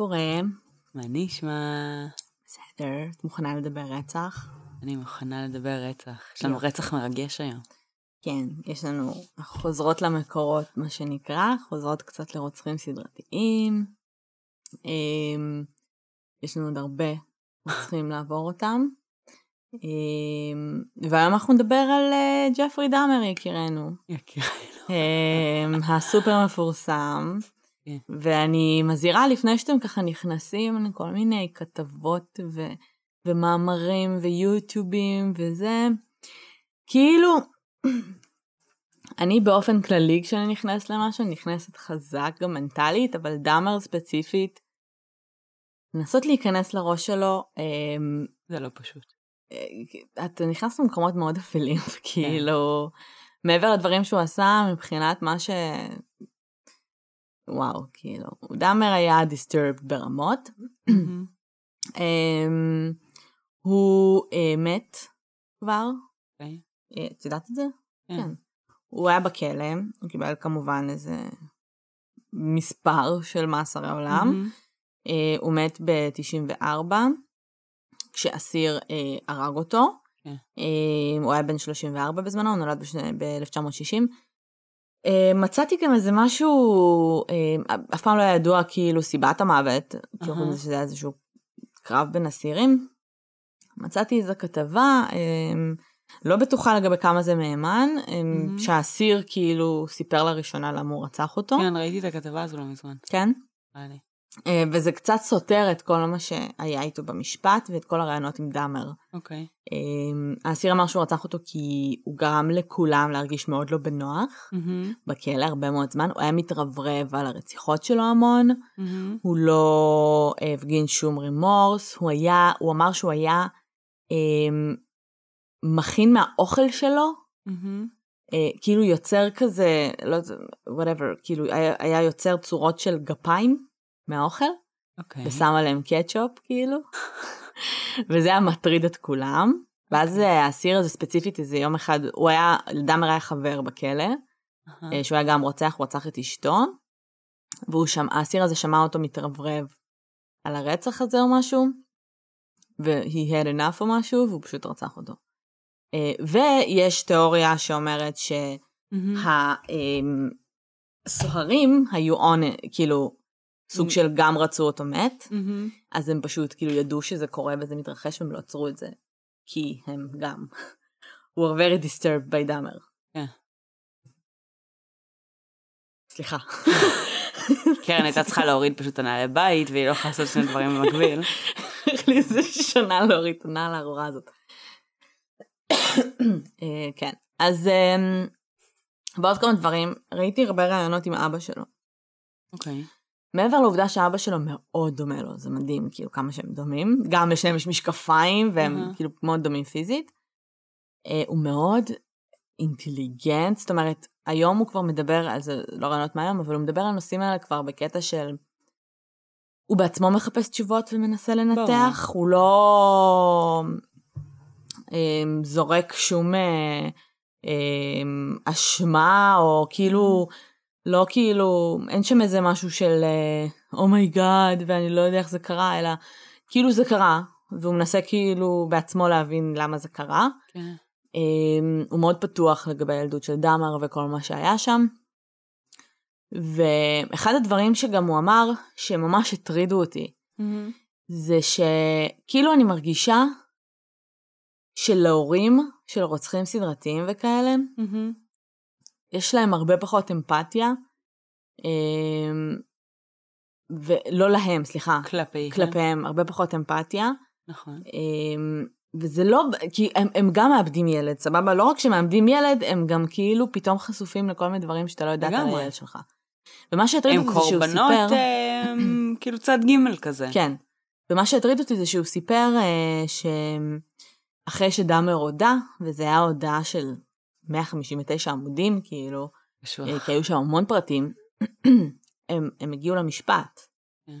קורה? מה נשמע? בסדר, את מוכנה לדבר רצח? אני מוכנה לדבר רצח. יש לנו. רצח מרגש היום. כן, יש לנו חוזרות למקורות, מה שנקרא, חוזרות קצת לרוצחים סדרתיים. אמ, יש לנו עוד הרבה רוצחים לעבור אותם. אמ, והיום אנחנו נדבר על אה, ג'פרי דאמר, יקירנו. יקירנו. אמ, הסופר מפורסם. כן. ואני מזהירה לפני שאתם ככה נכנסים לכל מיני כתבות ו- ומאמרים ויוטיובים וזה, כאילו, אני באופן כללי כשאני נכנסת למשהו, אני נכנסת חזק גם מנטלית, אבל דאמר ספציפית, לנסות להיכנס לראש שלו, אמ, זה לא פשוט. אה, אתה נכנס למקומות מאוד אפלים, כאילו, מעבר לדברים שהוא עשה מבחינת מה ש... וואו, כאילו, דאמר היה דיסטרבד ברמות. אמ, הוא אה, מת כבר, אוקיי. אה, את יודעת את זה? כן. כן. הוא היה בכלא, הוא קיבל כמובן איזה מספר של מאסרי עולם. מהמם. אה, הוא מת ב-94, כשאסיר הרג אותו. כן. הוא היה בן 34 בזמנו, הוא נולד ב-1960. אה, מצאתי גם איזה משהו, אה, אף פעם לא היה ידוע כאילו סיבת המוות, אהה. חוץ מזה שזה היה איזשהו קרב בין אסירים. מצאתי איזו כתבה, אה, לא בטוחה לגבי כמה זה מהימן, מהמם. שהאסיר כאילו סיפר לראשונה למה הוא רצח אותו, כן, ראיתי את הכתבה הזו לא מזמן. כן? אה, וזה קצת סותר את כל מה שהיה איתו במשפט ואת כל הרעיונות עם דאמר. אוקיי. אה, האסיר אמר שהוא רצח אותו כי הוא גרם לכולם להרגיש מאוד לא בנוח מהמם. בכלא הרבה מאוד זמן, הוא היה מתרברב על הרציחות שלו המון, מהמם. הוא לא אה, הפגין שום רימורס, הוא היה, הוא אמר שהוא היה אה, מכין מהאוכל שלו, מהמם. אה, כאילו יוצר כזה, לא יודע, whatever, כאילו היה, היה יוצר צורות של גפיים מהאוכל, אוקיי. ושם עליהם קטשופ כאילו, וזה היה מטריד את כולם. ואז אוקיי. אה, האסיר הזה ספציפית איזה יום אחד, הוא היה, דאמר היה חבר בכלא. אה, שהוא היה גם רוצח, הוא רצח את אשתו, והוא שם, האסיר הזה שמע אותו מתרברב על הרצח הזה או משהו, ו-he had enough או משהו, והוא פשוט רצח אותו. אה, ויש תיאוריה שאומרת. שהסוהרים היו on, כאילו, סוג. של גם רצו אותו מת. אז הם פשוט כאילו ידעו שזה קורה וזה מתרחש והם לא עצרו את זה, כי הם גם were very disturbed by דאמר. כן. סליחה. קרן הייתה צריכה להוריד פשוט הנעלי בית והיא לא יכולה לעשות שני דברים במקביל. לי איזה שנה להוריד את הנעל הארורה הזאת. אה, כן, אז אמ, ועוד כמה דברים, ראיתי הרבה רעיונות עם אבא שלו. אוקיי. מעבר לעובדה שאבא שלו מאוד דומה לו, זה מדהים, כאילו כמה שהם דומים, גם לשניהם יש משקפיים והם אהה. כאילו מאוד דומים פיזית. אה, הוא מאוד אינטליגנט, זאת אומרת, היום הוא כבר מדבר, על זה לא רעיונות מהיום, אבל הוא מדבר על הנושאים האלה כבר בקטע של... הוא בעצמו מחפש תשובות ומנסה לנתח, הוא לא אה, זורק שום אה, אה, אשמה, או כאילו, לא כאילו, אין שם איזה משהו של oh my god, ואני לא יודע איך זה קרה, אלא כאילו זה קרה, והוא מנסה כאילו בעצמו להבין למה זה קרה. כן. Um, הוא מאוד פתוח לגבי הילדות של דאמר וכל מה שהיה שם. ואחד הדברים שגם הוא אמר, שממש הטרידו אותי, מהמם. זה שכאילו אני מרגישה שלהורים של רוצחים סדרתיים וכאלה, מהמם. יש להם הרבה פחות אמפתיה, um, ולא להם, סליחה, כלפי. כן. כלפיהם, הרבה פחות אמפתיה. נכון. אמ, וזה לא, כי הם, הם גם מאבדים ילד, סבבה? לא רק שמאבדים ילד, הם גם כאילו פתאום חשופים לכל מיני דברים שאתה לא ידעת על. הילד שלך. ומה שהטריד הם אותי זה שהוא קורבנות סיפר, אה, כאילו צד ג' כזה. כן, ומה שהטריד אותי זה שהוא סיפר אה, שאחרי שדאמר הודה, וזה היה הודעה של 159 עמודים, כאילו, קשוח. אה, כי היו שם המון פרטים, הם, הם הגיעו למשפט. כן.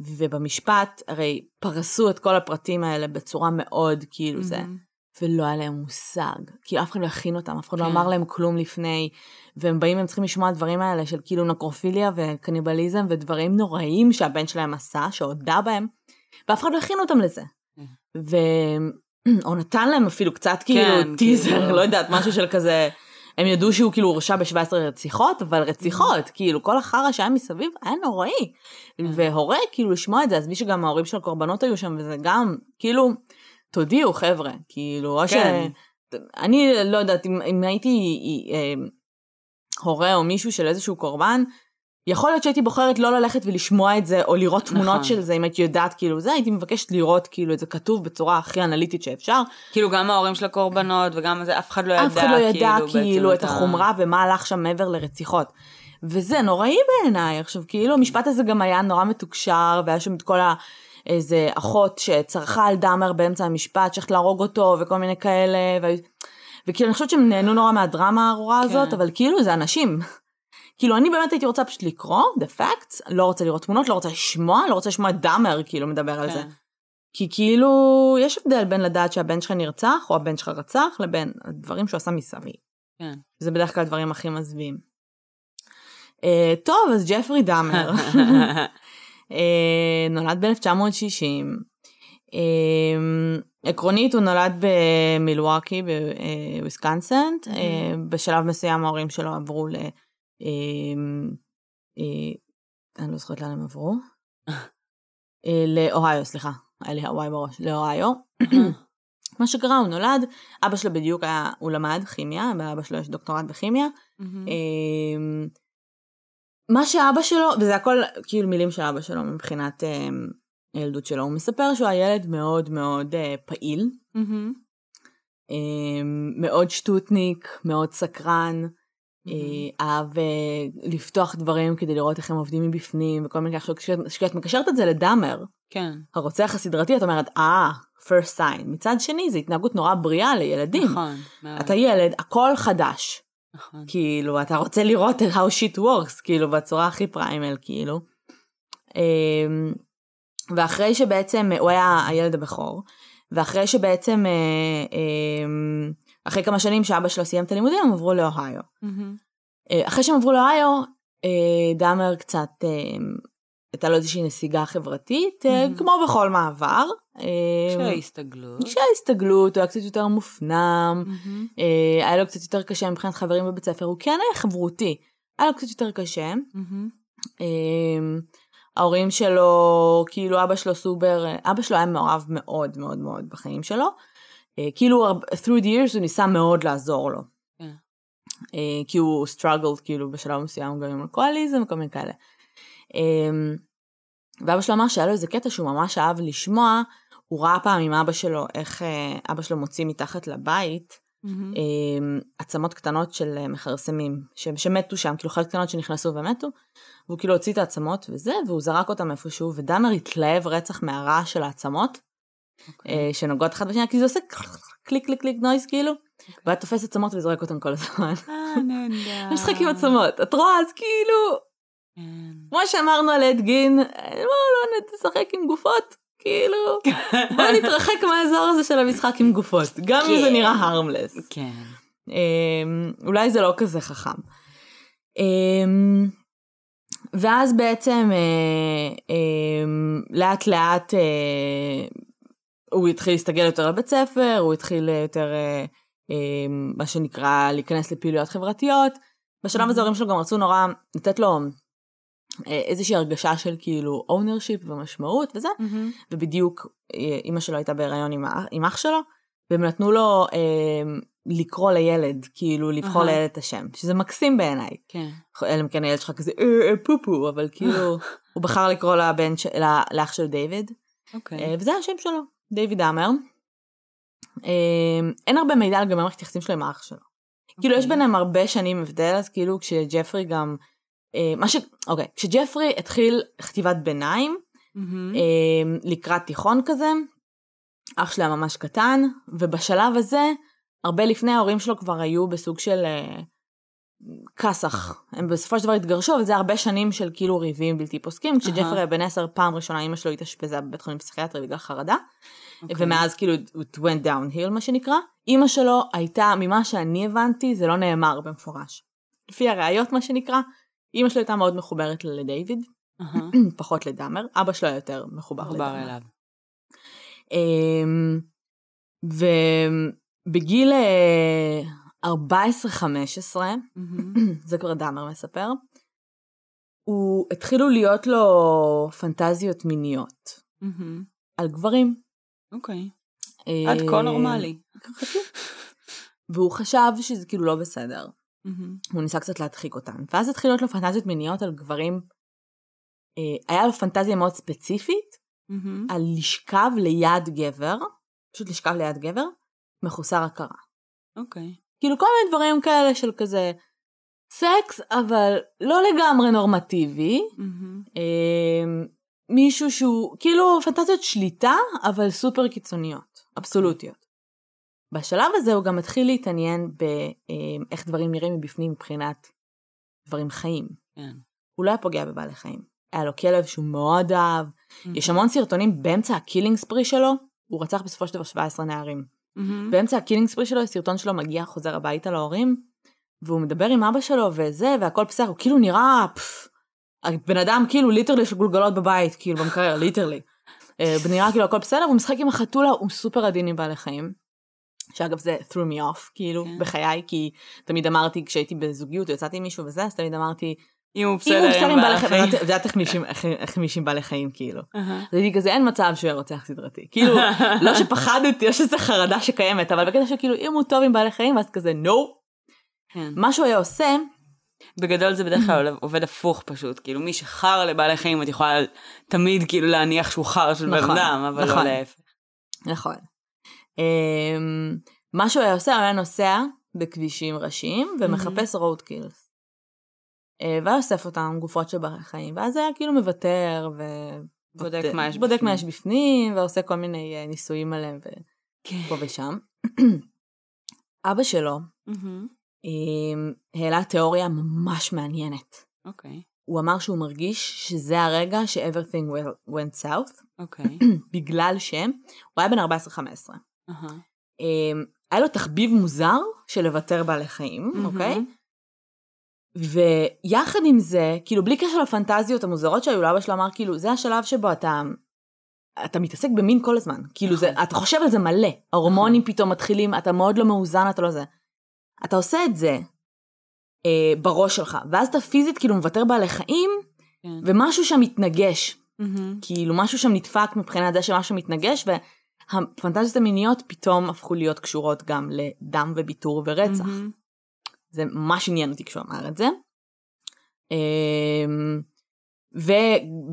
ובמשפט הרי פרסו את כל הפרטים האלה בצורה מאוד כאילו זה. ולא היה להם מושג. כאילו אף אחד לא הכין אותם, אף אחד לא כן. אמר להם כלום לפני, והם באים, הם צריכים לשמוע דברים האלה של כאילו נקרופיליה וקניבליזם ודברים נוראים שהבן שלהם עשה, שהודה בהם, ואף אחד לא הכין אותם לזה. כן. ו... או נתן להם אפילו קצת כאילו כן, טיזר, כאילו. לא יודעת, משהו של כזה, הם ידעו שהוא כאילו הורשע ב-17 רציחות, אבל רציחות, כאילו כל החרא שהיה מסביב היה נוראי. והורה כאילו לשמוע את זה, אז מי שגם ההורים של הקורבנות היו שם, וזה גם, כאילו, תודיעו חבר'ה, כאילו, או כן. ש... אני לא יודעת, אם, אם הייתי אה, הורה או מישהו של איזשהו קורבן, יכול להיות שהייתי בוחרת לא ללכת ולשמוע את זה, או לראות תמונות נכון. של זה, אם הייתי יודעת כאילו זה, הייתי מבקשת לראות כאילו את זה כתוב בצורה הכי אנליטית שאפשר. כאילו גם ההורים של הקורבנות וגם זה, אף אחד לא ידע, אף אחד לא ידע בעצם כאילו את החומרה ומה הלך שם מעבר לרציחות. וזה נוראי בעיניי. עכשיו, כאילו, המשפט הזה גם היה נורא מתוקשר, והיה שם את כל ה... איזה אחות שצרחה על דאמר באמצע המשפט, שהולכת להרוג אותו, וכל מיני כאלה, ו... וכאילו, אני חושבת שהם נהנו נורא מהדרמה הארורה הזאת, כן. אבל כאילו, זה אנשים. כאילו, אני באמת הייתי רוצה פשוט לקרוא, the facts, לא רוצה לראות תמונות, לא רוצה לשמוע, לא רוצה לשמוע דאמר, כאילו, מדבר על זה. כן. כי כאילו, יש הבדל בין לדעת שהבן שלך נרצח, או הבן שלך רצח, לבין הדברים שהוא עשה מסביב. כן. זה בדרך כלל הדברים הכי מזוויעים. Uh, טוב, אז ג'פרי דאמר uh, נולד ב-1960. Uh, עקרונית הוא נולד במילווקי בוויסקנסן, uh, בשלב מסוים ההורים שלו עברו ל... Uh, uh, אני לא זוכרת לאן הם עברו. uh, לאוהיו, סליחה, היה לי הוואי בראש, לאוהיו. מה שקרה, הוא נולד, אבא שלו בדיוק היה, הוא למד כימיה, באבא שלו יש דוקטורט בכימיה. אמ, מה שאבא שלו, וזה הכל כאילו מילים של אבא שלו מבחינת אמ, הילדות שלו, הוא מספר שהוא היה ילד מאוד מאוד אה, פעיל. אמ, מאוד שטוטניק, מאוד סקרן. אה, אהב אה, לפתוח דברים כדי לראות איך הם עובדים מבפנים וכל מיני כאלה, כשאת- מקשרת את זה לדאמר, כן. הרוצח הסדרתי, את אומרת, אה, first sign. מצד שני, זו התנהגות נורא בריאה לילדים. נכון. מאוד. אתה ילד, הכל חדש. נכון. כאילו, אתה רוצה לראות how shit works, כאילו, בצורה הכי פריימל, כאילו. אמ, ואחרי שבעצם, הוא היה הילד הבכור, ואחרי שבעצם, אה, אמ, אחרי כמה שנים שאבא שלו סיים את הלימודים, הם עברו לאוהיו. אה, אחרי שהם עברו לאוהיו, אה, דאמר קצת, אה, הייתה לו איזושהי נסיגה חברתית, מהמם. כמו בכל מעבר. אה, שההסתגלות. כשההסתגלות, הוא היה קצת יותר מופנם. אה, היה לו קצת יותר קשה מבחינת חברים בבית ספר, הוא כן היה חברותי, היה לו קצת יותר קשה. ההורים שלו, כאילו אבא שלו סובר, אבא שלו היה מעורב מאוד מאוד מאוד בחיים שלו. אה, כאילו, through the years הוא ניסה מאוד לעזור לו. כן. אה, כי הוא struggled כאילו בשלב מסוים גם עם אלכוהוליזם וכל מיני כאלה. אה, ואבא שלו אמר שהיה לו איזה קטע שהוא ממש אהב לשמוע, הוא ראה פעם עם אבא שלו איך אה, אבא שלו מוציא מתחת לבית. אה, עצמות קטנות של מכרסמים ש- שמתו שם, כאילו חיות קטנות שנכנסו ומתו, והוא כאילו הוציא את העצמות וזה, והוא זרק אותם איפשהו, ודאמר התלהב רצח מהרעש של העצמות, אוקיי. אה, שנוגעות אחת בשנייה, כי זה עושה click click click noise כאילו, והיה תופס עצמות וזורק אותם כל הזמן. אה, נהדר. משחק עם עצמות, את רואה? אז כאילו, כן. כמו שאמרנו על אדגין, בואו לא נשחק עם גופות, כאילו, בואו נתרחק מהאזור הזה של המשחק עם גופות, גם אם זה כן. נראה הרמלס. כן. אמ, אולי זה לא כזה חכם. אמ, ואז בעצם אה, אמ, לאט לאט אה, הוא התחיל להסתגל יותר לבית ספר, הוא התחיל יותר אה, אמ, מה שנקרא להיכנס לפעילויות חברתיות. בשלב הזה ההורים שלו גם רצו נורא לתת לו אה, איזושהי הרגשה של כאילו ownership ומשמעות וזה, מהמם. ובדיוק אה, אימא שלו הייתה בהיריון עם, אח שלו, והם נתנו לו אה, לקרוא לילד, כאילו לבחור. לילד את השם, שזה מקסים בעיניי. כן. אלא אם כן הילד שלך כזה אה, אה, פופו, אבל כאילו, הוא בחר לקרוא לבן, לאח של דיוויד, אוקיי. אה, וזה השם שלו, דיוויד האמר. אה, אין הרבה מידע לגבי מערכת היחסים שלו עם האח שלו. כאילו יש אוקיי. ביניהם הרבה שנים הבדל, אז כאילו כשג'פרי גם, אה, מה ש... אוקיי, כשג'פרי התחיל חטיבת ביניים. אה, לקראת תיכון כזה, אח שלה ממש קטן, ובשלב הזה, הרבה לפני ההורים שלו כבר היו בסוג של אה, כסח. הם בסופו של דבר התגרשו, וזה הרבה שנים של כאילו ריבים בלתי פוסקים. כשג'פרי היה בן עשר, פעם ראשונה אמא שלו התאשפזה בבית חולים פסיכיאטרי בגלל חרדה. אוקיי. ומאז כאילו it went downhill מה שנקרא. אימא שלו הייתה, ממה שאני הבנתי, זה לא נאמר במפורש. לפי הראיות מה שנקרא, אימא שלו הייתה מאוד מחוברת לדיוויד, אהה. פחות לדאמר, אבא שלו היה יותר מחובר מחובר לדאמר. אליו. אמ, ובגיל אה, 14-15, מהמם. זה כבר דאמר מספר, הוא התחילו להיות לו פנטזיות מיניות. על גברים. אוקיי. אה, עד כה נורמלי. והוא חשב שזה כאילו לא בסדר. הוא ניסה קצת להדחיק אותן. ואז התחילו להיות לו פנטזיות מיניות על גברים. אה, היה לו פנטזיה מאוד ספציפית. על לשכב ליד גבר, פשוט לשכב ליד גבר, מחוסר הכרה. אוקיי. כאילו כל מיני דברים כאלה של כזה סקס, אבל לא לגמרי נורמטיבי. מהמם. אה, מישהו שהוא, כאילו פנטזיות שליטה, אבל סופר קיצוניות, אבסולוטיות. בשלב הזה הוא גם התחיל להתעניין באיך דברים נראים מבפנים מבחינת דברים חיים. כן. הוא לא היה פוגע בבעלי חיים. היה לו כלב שהוא מאוד אהב. יש המון סרטונים באמצע ה killing spree שלו, הוא רצח בסופו של דבר 17 נערים. מהמם. באמצע ה killing spree שלו יש סרטון שלו מגיע, חוזר הביתה להורים, והוא מדבר עם אבא שלו וזה, והכל בסדר, הוא כאילו נראה, פפ, הבן אדם כאילו literally יש לו גולגלות בבית, כאילו במקרר, literally. אה, נראה כאילו הכל בסדר, והוא משחק עם החתולה, הוא סופר עדין עם בעלי חיים. שאגב זה threw me off, כאילו, כן. בחיי, כי תמיד אמרתי, כשהייתי בזוגיות, יצאתי עם מישהו וזה, אז תמיד אמרתי, אם הוא אם בסדר הוא בסדר עם בעלי חיים, איך- איך מישהים בעלי חיים, כאילו. אז הייתי כזה, אין מצב שהוא יהיה רוצח סדרתי. כאילו, לא שפחדתי, יש איזו חרדה שקיימת, אבל בקטע שכאילו, אם הוא טוב עם בעלי חיים, ואז כזה, נו. כן. מה שהוא היה עושה, בגדול זה בדרך כלל עובד הפוך פשוט, כאילו מי שחר לבעלי חיים את יכולה תמיד כאילו להניח שהוא חר של בן נכון, אדם, אבל לא נכון. להפך. נכון. אמ, מה שהוא היה עושה, הוא היה נוסע בכבישים ראשיים ומחפש רוד קילס. והיה אוסף אותם, גופות של בעלי חיים, ואז היה כאילו מוותר, ו... בודק מה יש בודק בפנים. מה יש בפנים, ועושה כל מיני אה, ניסויים עליהם, כן. ופה ושם. אבא שלו העלה תיאוריה ממש מעניינת. אוקיי, הוא אמר שהוא מרגיש שזה הרגע ש-everything went south, אוקיי. בגלל שהוא היה בן 14-15. אהה. אמ, היה לו תחביב מוזר של לוותר בעלי חיים. אוקיי? ויחד עם זה, כאילו בלי קשר לפנטזיות המוזרות שהיו לאבא שלו אמר, כאילו זה השלב שבו אתה, אתה מתעסק במין כל הזמן. כאילו זה, נכון. אתה חושב על זה מלא. ההורמונים פתאום מתחילים, אתה מאוד לא מאוזן, אתה לא זה. אתה עושה את זה אה, בראש שלך, ואז אתה פיזית כאילו מוותר בעלי חיים, כן. ומשהו שם מתנגש. כאילו משהו שם נדפק מבחינת זה שמשהו מתנגש, והפנטזיות המיניות פתאום הפכו להיות קשורות גם לדם וביטור ורצח. זה ממש עניין אותי כשהוא אמר את זה. אמ,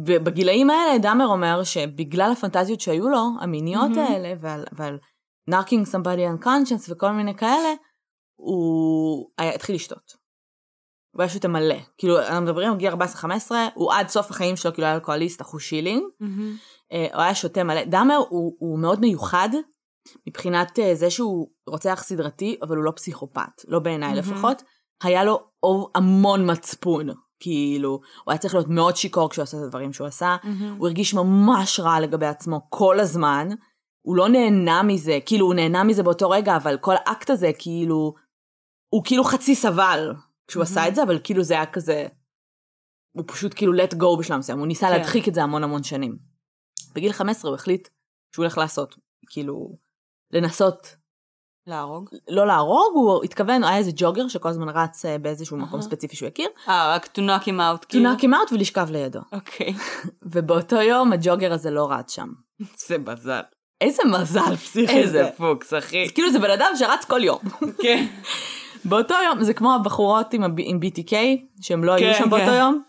ובגילאים האלה דאמר אומר שבגלל הפנטזיות שהיו לו, המיניות מהמם. האלה, ועל, ועל narking somebody unconscious וכל מיני כאלה, הוא היה, התחיל לשתות. הוא היה שותה מלא. כאילו, אנחנו מדברים על גיל 14-15, הוא עד סוף החיים שלו כאילו היה אלכוהוליסט, אחוז שילינג. מהמם. אה, הוא היה שותה מלא. דאמר הוא, הוא מאוד מיוחד מבחינת אה, זה שהוא רוצח סדרתי, אבל הוא לא פסיכופת, לא בעיניי מהמם. לפחות. היה לו המון מצפון, כאילו, הוא היה צריך להיות מאוד שיכור כשהוא עשה את הדברים שהוא עשה. מהמם. הוא הרגיש ממש רע לגבי עצמו כל הזמן. הוא לא נהנה מזה, כאילו הוא נהנה מזה באותו רגע, אבל כל האקט הזה כאילו, הוא כאילו חצי סבל כשהוא מהמם. עשה את זה, אבל כאילו זה היה כזה, הוא פשוט כאילו let go בשלב מסוים, הוא ניסה כן. להדחיק את זה המון המון שנים. בגיל 15 הוא החליט שהוא הולך לעשות, כאילו, לנסות, להרוג? לא להרוג, הוא התכוון, היה איזה ג'וגר שכל הזמן רץ אה, באיזשהו מקום. ספציפי שהוא הכיר, אה, רק to knock him out to knock him out ולשכב לידו. אוקיי. ובאותו יום הג'וגר הזה לא רץ שם. זה מזל. איזה מזל פסיכי איזה זה. פוקס, אחי. כאילו זה בן אדם שרץ כל יום. כן. באותו יום, זה כמו הבחורות עם, BTK, שהם לא היו כן, שם באותו כן. יום.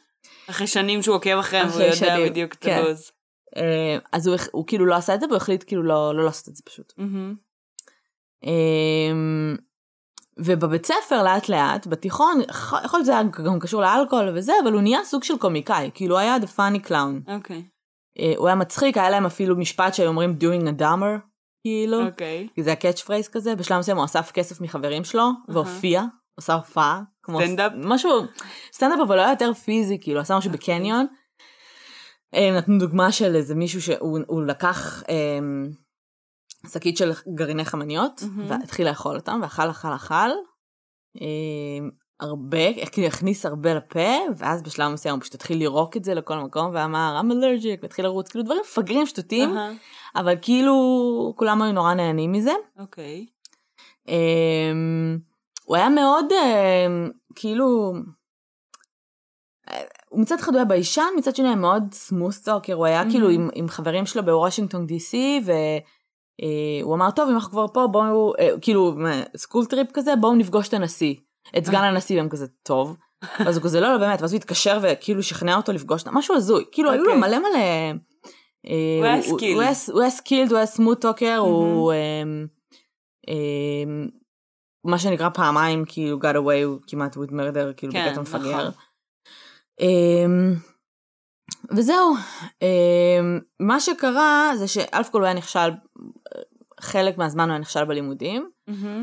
אחרי שנים שהוא עוקב אחריהם, הוא יודע שנים, בדיוק את כן. הלו"ז. אה, אז הוא, הוא כאילו לא עשה את זה, והוא החליט כאילו לא, לא לעשות את זה פשוט. אה, ובבית ספר לאט לאט, בתיכון, יכול להיות שזה היה גם קשור לאלכוהול וזה, אבל הוא נהיה סוג של קומיקאי, כאילו היה the funny clown. אוקיי. אה, הוא היה מצחיק, היה להם אפילו משפט שהיו אומרים doing a Dahmer, כאילו. אוקיי. כי זה ה catch phrase כזה, בשלב מסוים הוא אסף כסף מחברים שלו, והופיע, עושה הופעה. סטנדאפ? משהו, סטנדאפ אבל לא היה יותר פיזי, כאילו, עשה משהו בקניון. הם נתנו דוגמה של איזה מישהו שהוא הוא לקח, אמ, שקית של גרעיני חמניות, מהמ. והתחיל לאכול אותם, ואכל, אכל, אכל. אה, הרבה, כאילו הכניס הרבה לפה, ואז בשלב מסוים הוא פשוט התחיל לירוק את זה לכל מקום, ואמר, I'm allergic, והתחיל לרוץ, כאילו דברים מפגרים, שטותיים, אהה, אבל כאילו כולם היו נורא נהנים מזה. אוקיי. אמ, הוא היה מאוד אמ, כאילו, הוא מצד אחד הוא היה ביישן, מצד שני היה מאוד smooth talker, הוא היה מהמם. כאילו עם, עם חברים שלו בוושינגטון די סי, והוא אמר, טוב, אם אנחנו כבר פה, בואו, אה, כאילו, school trip כזה, בואו נפגוש את הנשיא, את סגן הנשיא, והם כזה, טוב. אז הוא כזה, לא, לא, באמת, ואז הוא התקשר וכאילו שכנע אותו לפגוש, משהו הזוי, כאילו, היו לו אוקיי. מלא מלא... אה, הוא היה הוא skilled, הוא היה smooth talker. הוא... אמ, אמ, מה שנקרא פעמיים כאילו got away הוא כמעט with murder כאילו כן, בקטע מפגר. אמ, וזהו, אמ, מה שקרה זה שאלף כל הוא היה נכשל, חלק מהזמן הוא היה נכשל בלימודים.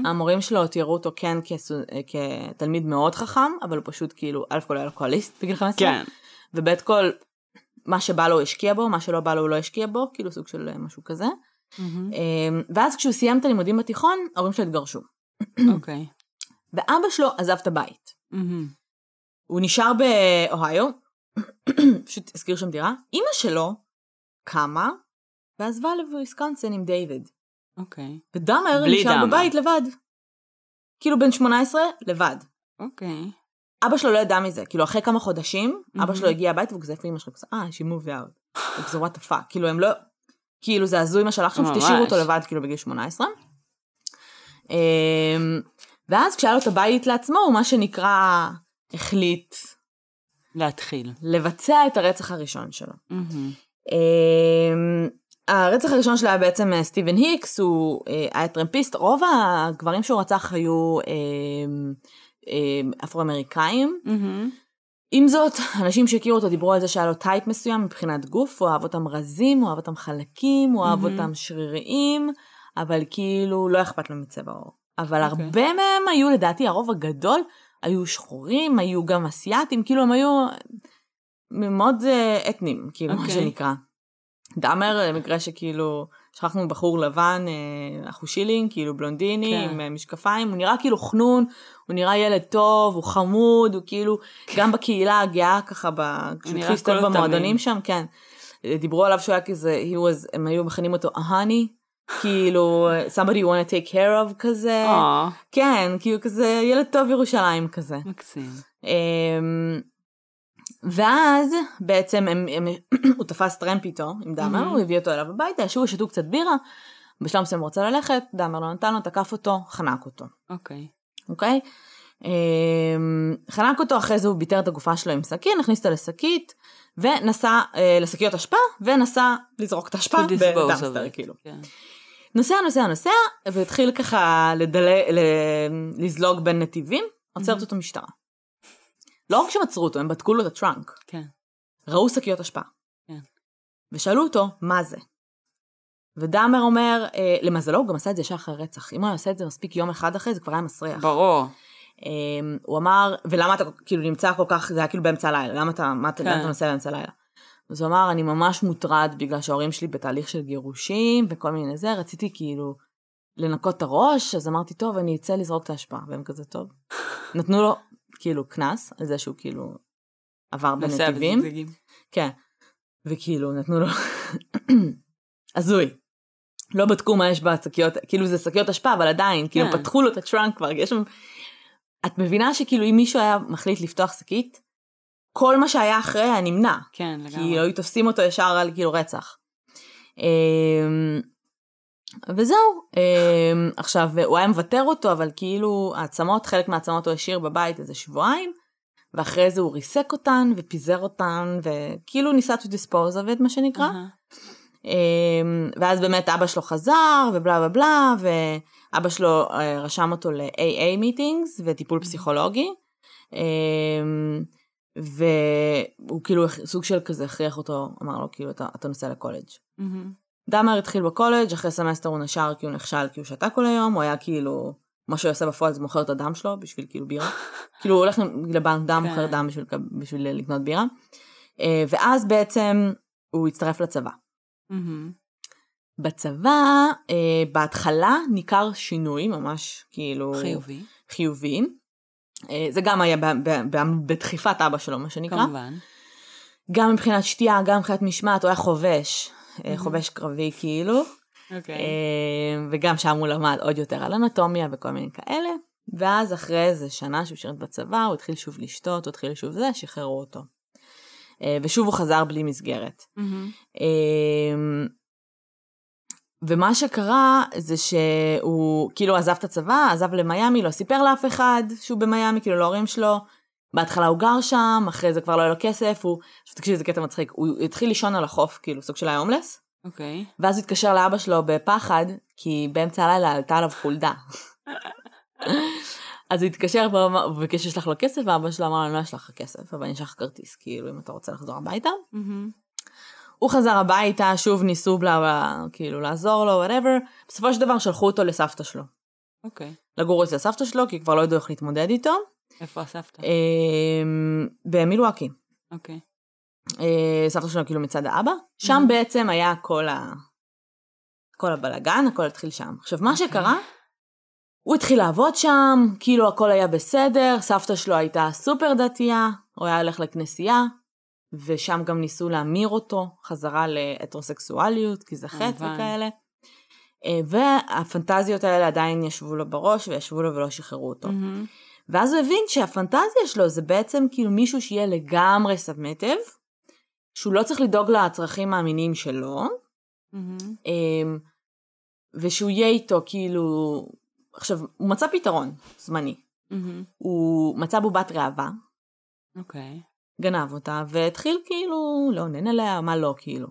המורים שלו תיארו אותו כן כסו- כתלמיד מאוד חכם, אבל הוא פשוט כאילו, אלף כל היה אלכוהוליסט בגיל 15, כן. ובית כל, מה שבא לו הוא השקיע בו, מה שלא בא לו הוא לא השקיע בו, כאילו סוג של אה, משהו כזה. אמ, ואז כשהוא סיים את הלימודים בתיכון, ההורים שלו התגרשו. אוקיי. ואבא שלו עזב את הבית. הוא נשאר באוהיו, פשוט הזכיר שם דירה. אימא שלו קמה ועזבה לוויסקונסין עם דיוויד. אוקיי. ודאמר בלי נשאר דאמר. בבית לבד. כאילו בן 18 לבד. אוקיי. אבא שלו לא ידע מזה, כאילו אחרי כמה חודשים, אבא מהמם. שלו הגיע הביתה והוא כזה איפה אמא שלו, אה, she moved out. הוא כזה what the fuck, כאילו הם לא, כאילו זה הזוי מה שהלך שם. שתשאירו אותו לבד כאילו בגיל 18. אמ, ואז כשהיה לו את הבית לעצמו, הוא מה שנקרא החליט להתחיל. לבצע את הרצח הראשון שלו. מהמ. אמ, הרצח הראשון שלו היה בעצם אה, סטיבן היקס, הוא אה, היה טרמפיסט, רוב הגברים שהוא רצח היו אמ, אמ, אפרו-אמריקאים. מהמ. עם זאת, אנשים שהכירו אותו דיברו על זה שהיה לו type מסוים מבחינת גוף, הוא אהב אותם רזים, הוא אהב אותם חלקים, הוא אהב מהמ. אותם שריריים, אבל כאילו לא אכפת לו מצבע עור. אבל אוקיי. הרבה מהם היו, לדעתי, הרוב הגדול, היו שחורים, היו גם אסיאתים, כאילו הם היו מאוד אה, אתנים, כאילו, מה אוקיי. שנקרא. דאמר, למקרה שכאילו, שכחנו בחור לבן, אה, אחושילינג, כאילו בלונדיני, כן. עם אה, משקפיים, הוא נראה כאילו חנון, הוא נראה ילד טוב, הוא חמוד, הוא כאילו, גם בקהילה הגאה ככה, כשהוא התחיל להסתובב במועדונים. שם, כן. דיברו עליו שהוא היה כזה, was, הם היו מכנים אותו honey, כאילו, somebody you want to take care of כזה. אה, כן, כאילו כזה ילד טוב ירושלים כזה. מקסים. אמ, ואז בעצם הם, הם, הוא תפס טרמפ איתו עם דאמר, Mhm. הוא הביא אותו אליו הביתה, ישבו, שתו קצת בירה, בשלב מסוים הוא רצה ללכת, דאמר לא נתן לו, תקף אותו, חנק אותו, אוקיי. אוקיי? אמ, חנק אותו, אחרי זה הוא ביטר את הגופה שלו עם סכין, הכניס אותו לשקית, ונסע אה, לשקיות אשפה, ונסע לזרוק את האשפה בדאמסטר. כאילו. כן. נוסע, נוסע, נוסע, והתחיל ככה לדל... ל... לזלוג בין נתיבים, עוצרת Mhm. אותו משטרה. לא רק שעצרו אותו, הם בדקו לו את הטראנק. כן. ראו שקיות אשפה. כן. ושאלו אותו, מה זה? ודאמר אומר, אה, למזלו הוא גם עשה את זה ישר אחרי רצח. אם הוא היה עושה את זה מספיק יום אחד אחרי, זה כבר היה מסריח. ברור. אה, הוא אמר, ולמה אתה כאילו נמצא כל כך, זה היה כאילו באמצע הלילה, למה אתה, מה כן. אתה נוסע באמצע הלילה? אז הוא אמר, אני ממש מוטרד בגלל שההורים שלי בתהליך של גירושים וכל מיני זה, רציתי כאילו לנקות את הראש, אז אמרתי, טוב, אני אצא לזרוק את האשפה, והם כזה טוב. נתנו לו כאילו קנס על זה שהוא כאילו עבר בנתיבים. כן. וכאילו נתנו לו הזוי. לא בדקו מה יש בשקיות, כאילו זה שקיות אשפה, אבל עדיין, כאילו כן. פתחו לו את הטראנק כבר, יש שם... את מבינה שכאילו אם מישהו היה מחליט לפתוח שקית, כל מה שהיה אחרי היה נמנע, כן, כי לגמרי. היו תופסים אותו ישר על כאילו רצח. אמ, וזהו, אמ, עכשיו הוא היה מוותר אותו, אבל כאילו העצמות, חלק מהעצמות הוא השאיר בבית איזה שבועיים, ואחרי זה הוא ריסק אותן ופיזר אותן, וכאילו ניסה to dispose of it מה שנקרא. אמ, ואז באמת אבא שלו חזר ובלה בלה בלה, ואבא שלו אה, רשם אותו ל-AA meetings וטיפול פסיכולוגי. והוא כאילו סוג של כזה הכריח אותו, אמר לו כאילו אתה, אתה נוסע לקולג'. מהמ. דאמר התחיל בקולג', אחרי סמסטר הוא נשר כי הוא נכשל כי הוא שתה כל היום, הוא היה כאילו, מה שהוא עושה בפועל זה מוכר את הדם שלו בשביל כאילו בירה. כאילו הוא הולך לבנק דם, כן. מוכר דם בשביל, בשביל לקנות בירה. אה, ואז בעצם הוא הצטרף לצבא. מהמ. בצבא, אה, בהתחלה ניכר שינוי ממש כאילו חיובי. חיובי. אה, זה גם היה ב- ב- ב- בדחיפת אבא שלו, מה שנקרא. כמובן. גם מבחינת שתייה, גם מבחינת משמעת, הוא היה חובש, אה, Mhm. חובש קרבי כאילו. אוקיי. אה, וגם שם הוא למד עוד יותר על אנטומיה וכל מיני כאלה. ואז אחרי איזה שנה שהוא שירת בצבא, הוא התחיל שוב לשתות, הוא התחיל שוב זה, שחררו אותו. ושוב הוא חזר בלי מסגרת. מהמם. ומה שקרה זה שהוא כאילו עזב את הצבא, עזב למיאמי, לא סיפר לאף אחד שהוא במיאמי, כאילו להורים שלו. בהתחלה הוא גר שם, אחרי זה כבר לא היה לו כסף, הוא, עכשיו תקשיבי זה קטע מצחיק, הוא התחיל לישון על החוף, כאילו סוג של ההומלס, אוקיי. ואז הוא התקשר לאבא שלו בפחד, כי באמצע הלילה עלתה עליו חולדה. אז הוא התקשר הוא ביקש לשלח לו כסף, ואבא שלו אמר לו, אני לא אשלח לך כסף, אבל אני אשלח כרטיס, כאילו, אם אתה רוצה לחזור הביתה. מהמם. הוא חזר הביתה, שוב ניסו בלה, בלה, כאילו לעזור לו, whatever. בסופו של דבר שלחו אותו לסבתא שלו. אוקיי. לגור אצל סבתא שלו, כי כבר לא ידעו איך להתמודד איתו. איפה הסבתא? אמ, במילואקי. אוקיי. אה, סבתא שלו כאילו מצד האבא. שם Mhm. בעצם היה כל ה... כל הבלגן, הכל התחיל שם. עכשיו, מה אוקיי. שקרה, הוא התחיל לעבוד שם, כאילו הכל היה בסדר, סבתא שלו הייתה סופר דתייה, הוא היה הולך לכנסייה, ושם גם ניסו להמיר אותו חזרה להטרוסקסואליות, כי זה חטא. וכאלה. אה, והפנטזיות האלה עדיין ישבו לו בראש, וישבו לו ולא שחררו אותו. מהמם. ואז הוא הבין שהפנטזיה שלו זה בעצם כאילו מישהו שיהיה לגמרי סבמטב, שהוא לא צריך לדאוג לצרכים המיניים שלו, מהמם. אמ, ושהוא יהיה איתו כאילו... עכשיו, הוא מצא פתרון זמני. מהמם. הוא מצא בובת ראווה, אוקיי. גנב אותה, והתחיל כאילו לאונן עליה, מה לא כאילו.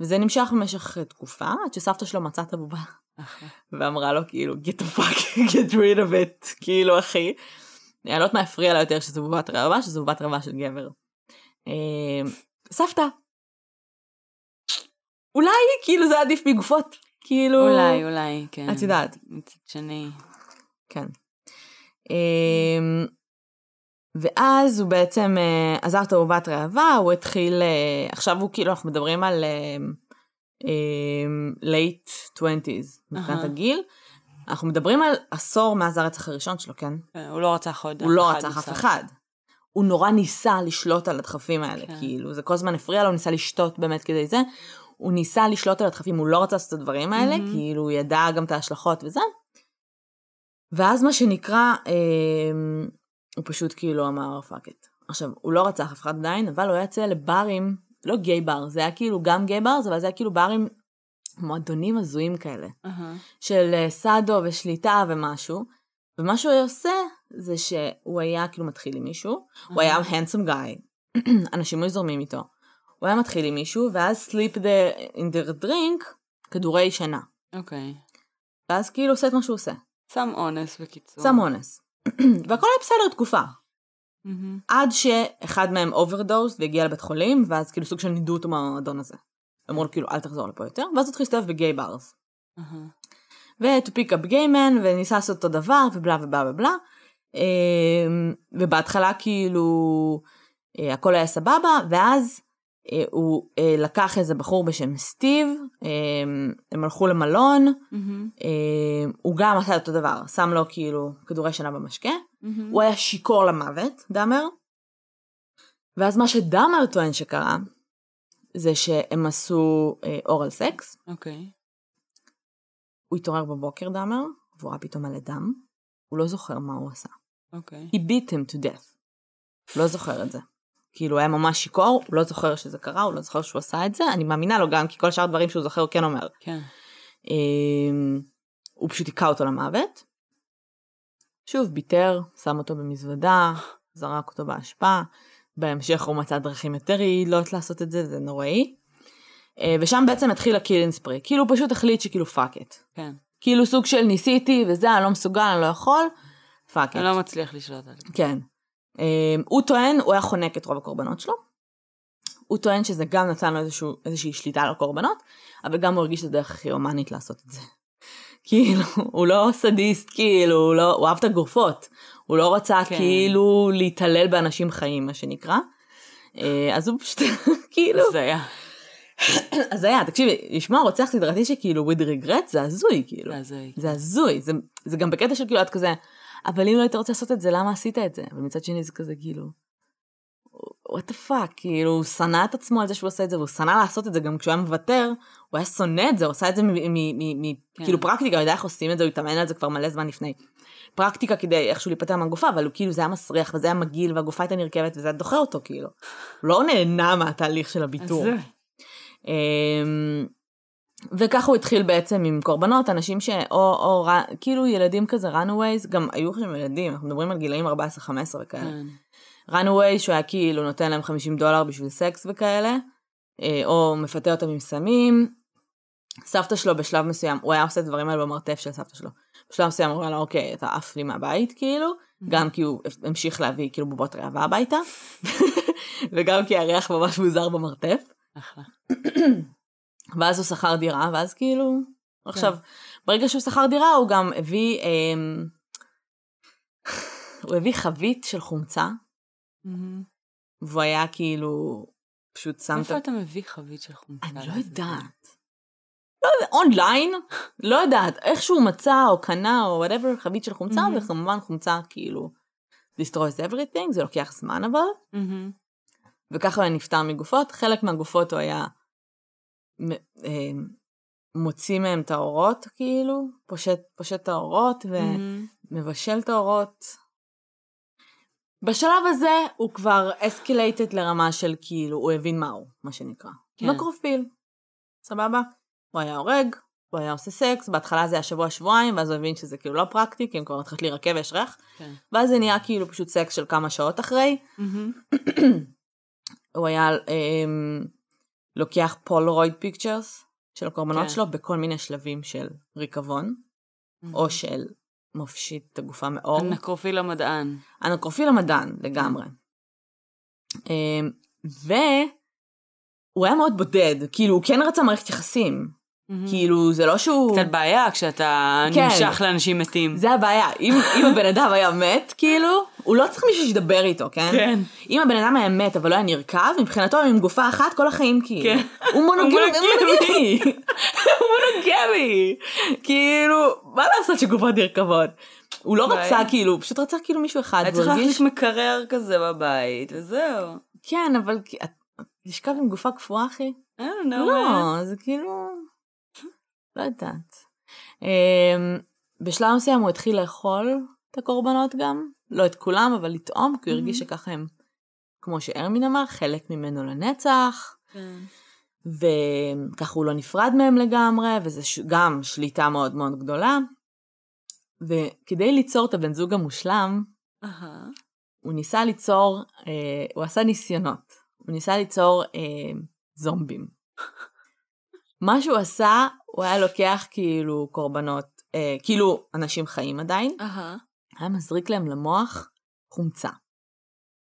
וזה נמשך במשך תקופה, עד שסבתא שלו מצאה את הבובה. ואמרה לו כאילו, get the fuck, get rid of it, כאילו אחי. אני לא יודעת מה הפריע לה יותר שזו בובת ראווה, שזו בובת ראווה של גבר. אמ, סבתא. אולי כאילו זה עדיף מגופות, כאילו... אולי, אולי, כן. את יודעת. מצד שני. כן. ואז הוא בעצם אה, עזר את הבובת ראווה, הוא התחיל, אה, עכשיו הוא כאילו, אנחנו מדברים על אה, אה, late 20's מבחינת אהה. הגיל. אנחנו מדברים על עשור מאז הרצח הראשון שלו, כן? כן, הוא לא רצח עוד הוא לא רצח אף. אחד. הוא נורא ניסה לשלוט על הדחפים האלה, כן. כאילו, זה כל הזמן הפריע לו, הוא ניסה לשתות באמת כדי זה. הוא ניסה לשלוט על הדחפים, הוא לא רצה לעשות את הדברים האלה, מהמם. כאילו, הוא ידע גם את ההשלכות וזה. ואז מה שנקרא, אה, הוא פשוט כאילו אמר fuck it. עכשיו, הוא לא רצח אף אחד עדיין, אבל הוא יוצא לברים, לא gay bar, זה היה כאילו גם gay bar, אבל זה היה כאילו ברים, מועדונים הזויים כאלה. אהה. של אה, סאדו ושליטה ומשהו. ומה שהוא היה עושה זה שהוא היה כאילו מתחיל עם מישהו, הוא היה handsome guy, אנשים היו זורמים איתו. הוא היה מתחיל עם מישהו ואז slip the, in their drink כדורי שינה. אוקיי. ואז כאילו עושה את מה שהוא עושה, סם אונס בקיצור. סם אונס. והכל היה בסדר תקופה. עד שאחד מהם overdosed והגיע לבית חולים, ואז כאילו סוג של נידו אותו מהמועדון הזה. אמרו לו כאילו אל תחזור לפה יותר, ואז הוא התחיל להסתובב בגיי. אהה. ו-to pick up gay men, וניסה לעשות אותו דבר, ובלה ובלה ובלה. אמ, ובהתחלה כאילו אה, הכל היה סבבה, ואז הוא אה, לקח איזה בחור בשם סטיב, אמ, הם הלכו למלון. אמ, הוא גם עשה אותו דבר, שם לו כאילו כדורי שינה במשקה, מהמם. הוא היה שיכור למוות, דאמר. ואז מה שדאמר טוען שקרה, זה שהם עשו אורל סקס, אוקיי. הוא התעורר בבוקר, דאמר, והוא ראה פתאום מלא דם. הוא לא זוכר מה הוא עשה. אוקיי. He beat him to death. לא זוכר את זה. כאילו, היה ממש שיכור, הוא לא זוכר שזה קרה, הוא לא זוכר שהוא עשה את זה, אני מאמינה לו גם, כי כל שאר הדברים שהוא זוכר הוא כן אומר. כן. אמ, הוא פשוט היכה אותו למוות. שוב, ביתר, שם אותו במזוודה, זרק אותו באשפה. בהמשך הוא מצא דרכים יותר יעילות לעשות את זה, זה נוראי. אה, ושם בעצם התחיל ה killing spree. כאילו הוא פשוט החליט שכאילו fuck it. כן. כאילו סוג של ניסיתי וזה, אני לא מסוגל, אני לא יכול, fuck אני it. לא מצליח לשלוט על זה. כן. Um, הוא טוען, הוא היה חונק את רוב הקורבנות שלו. הוא טוען שזה גם נתן לו איזשהו, איזושהי שליטה על הקורבנות, אבל גם הוא הרגיש שזו דרך הכי הומנית לעשות את זה. כאילו, הוא לא סדיסט, כאילו, הוא, לא, הוא אהב את הגופות. הוא לא רצה כן. כאילו להתעלל באנשים חיים, מה שנקרא. אה, אז הוא פשוט, כאילו, זה היה. אז היה, תקשיבי, לשמוע רוצח סדרתי שכאילו with regret זה הזוי, כאילו. זה הזוי. זה הזוי, זה, זה גם בקטע של כאילו את כזה, אבל אם לא היית רוצה לעשות את זה, למה עשית את זה? ומצד שני זה כזה כאילו, what the fuck, כאילו, הוא שנא את עצמו על זה שהוא עושה את זה, והוא שנא לעשות את זה גם כשהוא היה מוותר, הוא היה שונא את זה, הוא עשה את זה כן. כאילו פרקטיקה, הוא יודע איך עושים את זה, הוא התאמן על זה כבר מלא זמן לפני. פרקטיקה כדי איכשהו להיפטר מהגופה, אבל הוא כאילו זה היה מסריח וזה היה מגעיל והגופה הייתה נרכבת וזה היה דוחה אותו כאילו. הוא לא נהנה מהתהליך של הביטור. וככה הוא התחיל בעצם עם קורבנות, אנשים שאו, או, כאילו ילדים כזה runaways, גם היו שם ילדים, אנחנו מדברים על גילאים 14-15 וכאלה. כן. שהוא היה כאילו נותן להם 50 דולר בשביל סקס וכאלה, אה, או מפתה אותם עם סמים. סבתא שלו בשלב מסוים, הוא היה עושה את הדברים האלה במרתף של סבתא שלו. בשלב מסוים הוא אמר לה, אוקיי, אתה עף לי מהבית, כאילו, גם כי הוא המשיך להביא כאילו בובות ראווה הביתה, וגם כי הריח ממש מוזר במרתף. אחלה. ואז הוא שכר דירה, ואז כאילו, עכשיו, ברגע שהוא שכר דירה הוא גם הביא, אמ, הוא הביא חבית של חומצה, מהמם. והוא היה כאילו, פשוט שם איפה אתה מביא חבית של חומצה? אני לא? יודעת. לא יודעת, אונליין, לא יודעת, איכשהו מצא או קנה או whatever חבית של חומצה, מהמ. וכמובן חומצה כאילו destroys everything, זה לוקח זמן אבל, מהמ. וככה הוא היה נפטר מגופות, חלק מהגופות הוא היה אה, מוציא מהם את העורות כאילו, פושט, פושט את העורות. ומבשל את העורות. בשלב הזה הוא כבר escalated לרמה של כאילו, הוא הבין מה הוא, מה שנקרא. כן. נקרופיל. סבבה? הוא היה הורג, הוא היה עושה סקס, בהתחלה זה היה שבוע-שבועיים, ואז הוא הבין שזה כאילו לא פרקטי, כי הם כבר מתחילות להירקב ויש ריח, כן. ואז זה נהיה כאילו פשוט סקס של כמה שעות אחרי. מהמ. הוא היה אמ, לוקח Polaroid pictures של הקורבנות כן. שלו בכל מיני שלבים של ריקבון, או של מפשיט את הגופה מעור. הנקרופיל המדען. הנקרופיל המדען, לגמרי. אמ, והוא היה מאוד בודד, כאילו, הוא כן רצה מערכת יחסים. מהמם. כאילו, זה לא שהוא... קצת בעיה כשאתה כן. נמשך לאנשים מתים. זה הבעיה. אם, אם הבן אדם היה מת, כאילו, הוא לא צריך מישהו שידבר איתו, כן? כן. אם הבן אדם היה מת אבל לא היה נרקב, מבחינתו עם גופה אחת כל החיים כאילו. כן. הוא מונוגמי. הוא מונוגמי. כאילו, מה לעשות שגופות נרקבות? הוא לא. רצה כאילו, הוא פשוט רצה כאילו מישהו אחד. היה צריך להחליף מקרר כזה בבית, וזהו. כן, אבל לשכב עם גופה קפואה, אחי? Man. לא, זה כאילו... לא יודעת. אמ, בשלב מסוים הוא התחיל לאכול את הקורבנות גם, לא את כולם, אבל לטעום, כי הוא הרגיש Mhm. שככה הם, כמו שארמין אמר, חלק ממנו לנצח, כן. וככה הוא לא נפרד מהם לגמרי, וזה גם שליטה מאוד מאוד גדולה. וכדי ליצור את הבן זוג המושלם, אהה. הוא ניסה ליצור, אה, הוא עשה ניסיונות. הוא ניסה ליצור אה, זומבים. מה שהוא עשה, הוא היה לוקח כאילו קורבנות, אה, כאילו אנשים חיים עדיין, אהה. היה מזריק להם למוח חומצה.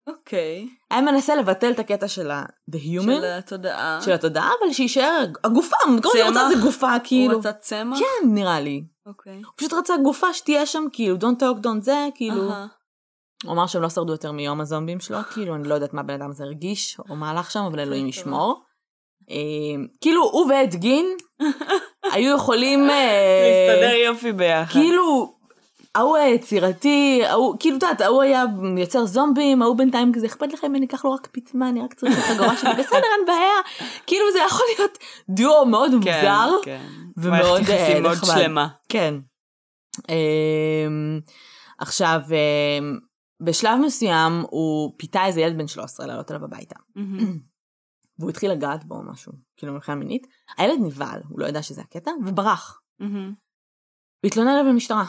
אוקיי. היה מנסה לבטל את הקטע של ה-the human, של התודעה. של התודעה, אבל שיישאר הגופה, כל מה שהוא? זה גופה, כאילו. הוא רצה צמח? כן, נראה לי. אוקיי. הוא פשוט רצה גופה שתהיה שם, כאילו, don't talk, don't זה, כאילו. אהה. הוא אמר שהם לא שרדו יותר מיום הזומבים שלו, כאילו, אני לא יודעת מה הבן אדם הזה הרגיש, או מה הלך שם, אבל אלוהים טוב. ישמור. אה, כאילו, הוא ועד גין היו יכולים... אה, להסתדר יופי ביחד. כאילו, ההוא היה יצירתי, ההוא, כאילו, את יודעת, ההוא היה יוצר זומבים, ההוא בינתיים כזה, אכפת לך אם אני אקח לו רק פיטמה, אני רק צריך את החגורה שלי, בסדר, אין בעיה. כאילו, זה יכול להיות דואו מאוד כן, מוזר. כן. ומאוד, אה, יחסים מאוד נחמד. שלמה. כן. אמ, עכשיו, אמ, בשלב מסוים הוא פיתה איזה ילד בן 13 לעלות אליו הביתה. והוא התחיל לגעת בו או משהו, כאילו מבחינה מינית. הילד נבהל, הוא לא ידע שזה הקטע, וברח. מהמ. והתלונן עליו במשטרה.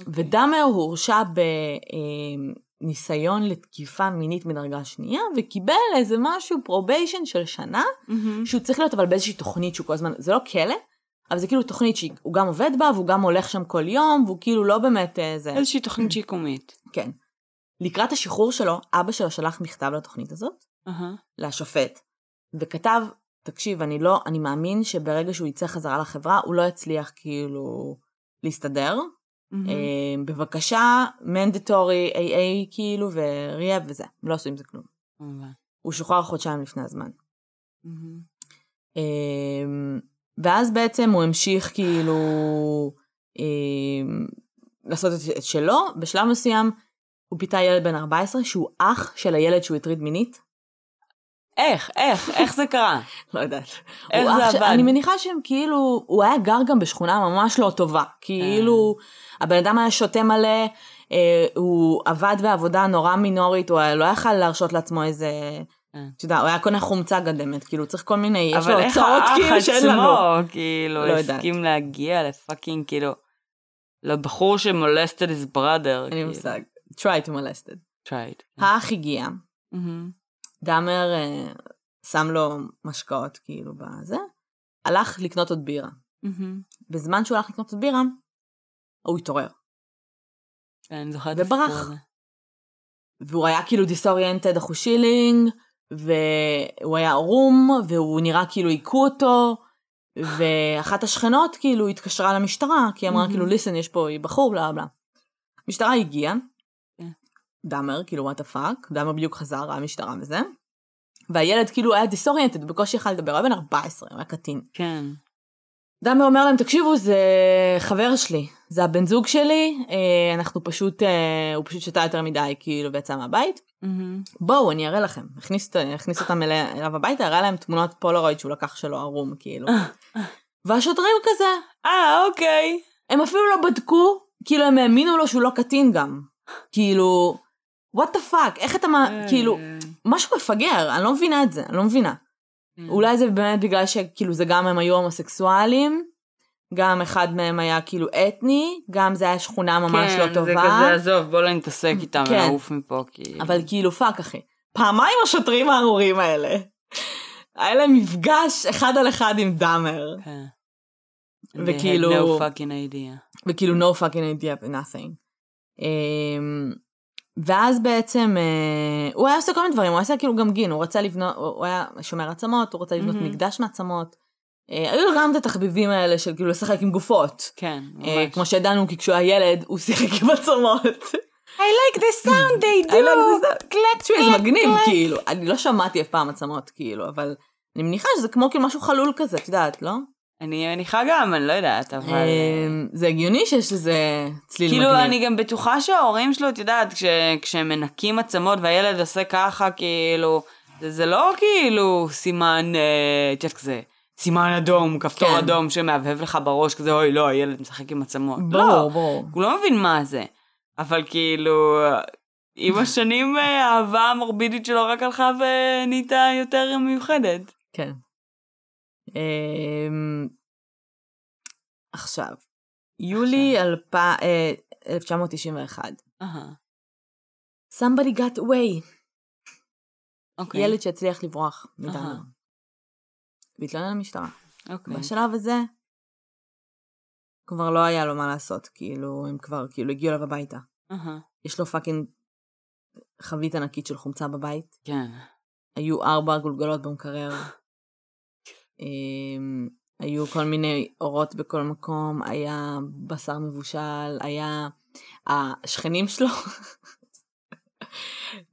אוקיי. ודאמר הורשע בניסיון לתקיפה מינית מדרגה שנייה, וקיבל איזה משהו, probation של שנה. שהוא צריך להיות אבל באיזושהי תוכנית שהוא כל הזמן, זה לא כלא, אבל זה כאילו תוכנית שהוא גם עובד בה, והוא גם הולך שם כל יום, והוא כאילו לא באמת איזה... איזושהי תוכנית שיקומית. כן. לקראת השחרור שלו, אבא שלו שלח מכתב לתוכנית הזאת, אהה. לשופט, וכתב, תקשיב, אני לא, אני מאמין שברגע שהוא יצא חזרה לחברה, הוא לא יצליח כאילו להסתדר. מהמם. אה, בבקשה, מנדטורי, AA כאילו, וריאב וזה, לא עשו עם זה כלום. כמובן. הוא שוחרר חודשיים לפני הזמן. מהמם. אמ, ואז בעצם הוא המשיך כאילו אמ, לעשות את שלו, בשלב מסוים הוא פיתה ילד בן 14 שהוא אח של הילד שהוא הטריד מינית. איך, איך, איך זה קרה? לא יודעת. איך זה עבד? אני מניחה שהם כאילו, הוא היה גר גם בשכונה ממש לא טובה. כאילו, הבן אדם היה שותה מלא, אה, הוא עבד בעבודה נורא מינורית, הוא לא יכל להרשות לעצמו איזה... אה. אתה יודע, הוא היה קונה חומצה גדמת, כאילו צריך כל מיני, יש לו אבל איך הוצאות האח כאילו שאין לנו. עצמו, כאילו, לא. הסכים להגיע לפאקינג, כאילו, לבחור שמולסטד his brother. אין לי מושג. try to molested. tried. האח הגיע. דאמר אה, שם לו משקאות כאילו בזה, הלך לקנות עוד בירה. מהמם. בזמן שהוא הלך לקנות עוד בירה, הוא התעורר. כן, אני זוכרת וברח. הסיפור הזה. והוא היה כאילו דיסאוריינטד אחושילינג, והוא היה ערום, והוא נראה כאילו היכו אותו, ואחת השכנות כאילו התקשרה למשטרה, כי היא אמרה מהמם. כאילו, ליסן, יש פה בחור, בלה בלה. המשטרה הגיעה. דאמר, כאילו, וואט הפאק, דאמר בדיוק חזר, ראה משטרה וזה, והילד כאילו היה דיסאוריינטד, בקושי יכל לדבר, הוא היה בן 14, הוא היה קטין. כן. דאמר אומר להם, תקשיבו, זה חבר שלי, זה הבן זוג שלי, אה, אנחנו פשוט, אה, הוא פשוט שתה יותר מדי, כאילו, ויצא מהבית. מהמם. בואו, אני אראה לכם. הכניס, הכניס אותם אליה- אליו הביתה, הראה להם תמונות פולרויד שהוא לקח שלו ערום, כאילו. והשוטרים כזה, אה, אוקיי. הם אפילו לא בדקו, כאילו הם האמינו לו שהוא לא קטין גם. כאילו, what the fuck, איך אתה, מה, כאילו, משהו מפגר, אני לא מבינה את זה, אני לא מבינה. כן. אולי זה באמת בגלל שכאילו זה גם הם היו הומוסקסואלים, גם אחד מהם היה כאילו אתני, גם זה היה שכונה ממש לא כן, טובה. זה כזה, עזוב, בוא לא נתעסק איתם כן. ונעוף מפה, כי... אבל כאילו fuck אחי. פעמיים השוטרים הארורים האלה. היה להם מפגש אחד על אחד עם דאמר. כן. וכאילו- no fucking idea. וכאילו no fucking idea nothing. אמ, ואז בעצם אה, הוא היה עושה כל מיני דברים, הוא עשה כאילו גם גין, הוא רצה לבנות, הוא היה שומר עצמות, הוא רצה לבנות מהמם. מקדש מעצמות. אה, היו לו גם את התחביבים האלה של כאילו לשחק עם גופות. כן, אה, ממש. כמו שידענו כי כשהוא היה ילד הוא שיחק עם עצמות. I like the sound they I like this- תשמעי, זה מגניב כאילו, אני לא שמעתי אף פעם עצמות כאילו, אבל אני מניחה שזה כמו כאילו משהו חלול כזה, את יודעת, לא? אני מניחה גם, אני לא יודעת, אבל... אמ, זה הגיוני שיש לזה צליל כאילו, מגניב. אני גם בטוחה שההורים שלו, את יודעת, כש, כשהם מנקים עצמות והילד עושה ככה, כאילו, זה, זה לא כאילו סימן, אה, את יודעת, כזה, סימן אדום, כפתור כן. אדום שמהבהב לך בראש, כזה, אוי, לא, הילד משחק עם עצמות. ברור, לא, ברור. הוא לא מבין מה זה. אבל כאילו, עם השנים אה, האהבה המורבידית שלו רק הלכה ונהייתה יותר מיוחדת. כן. אמ, עכשיו, יולי אלפ- אה, 1991, אהה, somebody got away, אוקיי. ילד שהצליח לברוח. אהה. והתלונן למשטרה. אוקיי. בשלב הזה, כבר לא היה לו מה לעשות, כאילו, הם כבר, כאילו, הגיעו אליו הביתה. יש לו fucking חבית ענקית של חומצה בבית. כן. היו ארבע גולגלות במקרר. אמ, היו כל מיני אורות בכל מקום, היה בשר מבושל, היה... השכנים שלו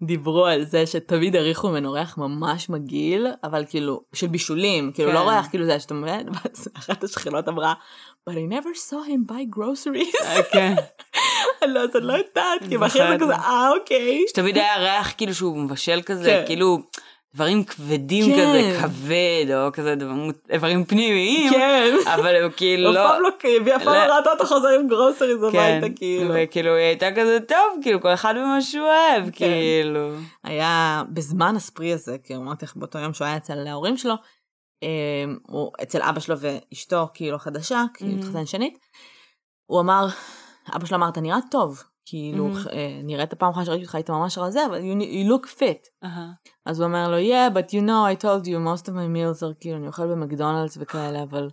דיברו על זה שתמיד העריכו ממנו ריח ממש מגעיל, אבל כאילו, של בישולים, כאילו כן. לא ריח כאילו זה שאתה מבין, ואז אחת השכנות אמרה, but I never saw him buy groceries. אה, כן. לא, אז אני לא יודעת, כי. אחרי זה כזה, אה, אוקיי. שתמיד היה ריח כאילו שהוא מבשל כזה, כן. כאילו דברים כבדים כן. כזה, כבד, או כזה דבר- איברים פנימיים, כן. אבל הוא כאילו אף לא... פעם לא, היא אף פעם לא- לא ראתה אותו חוזר עם גרוסריז כן, הביתה, כאילו. וכאילו היא הייתה כזה טוב, כאילו כל אחד במה שהוא אוהב, כן. כאילו. היה בזמן הספרי הזה, כי אמרתי לך באותו יום שהוא היה אצל ההורים שלו, אמ, הוא אצל אבא שלו ואשתו, כאילו החדשה, כי הוא Mhm. התחתן שנית, הוא אמר, אבא שלו אמר, אתה נראה טוב, כאילו, Mhm. אה, נראית פעם אחת שראיתי אותך היית ממש רזה, אבל you, you look fit. אהה. אז הוא אומר לו, yeah, but you know, I told you, most of my meals are כאילו, אני אוכל במקדונלדס וכאלה, אבל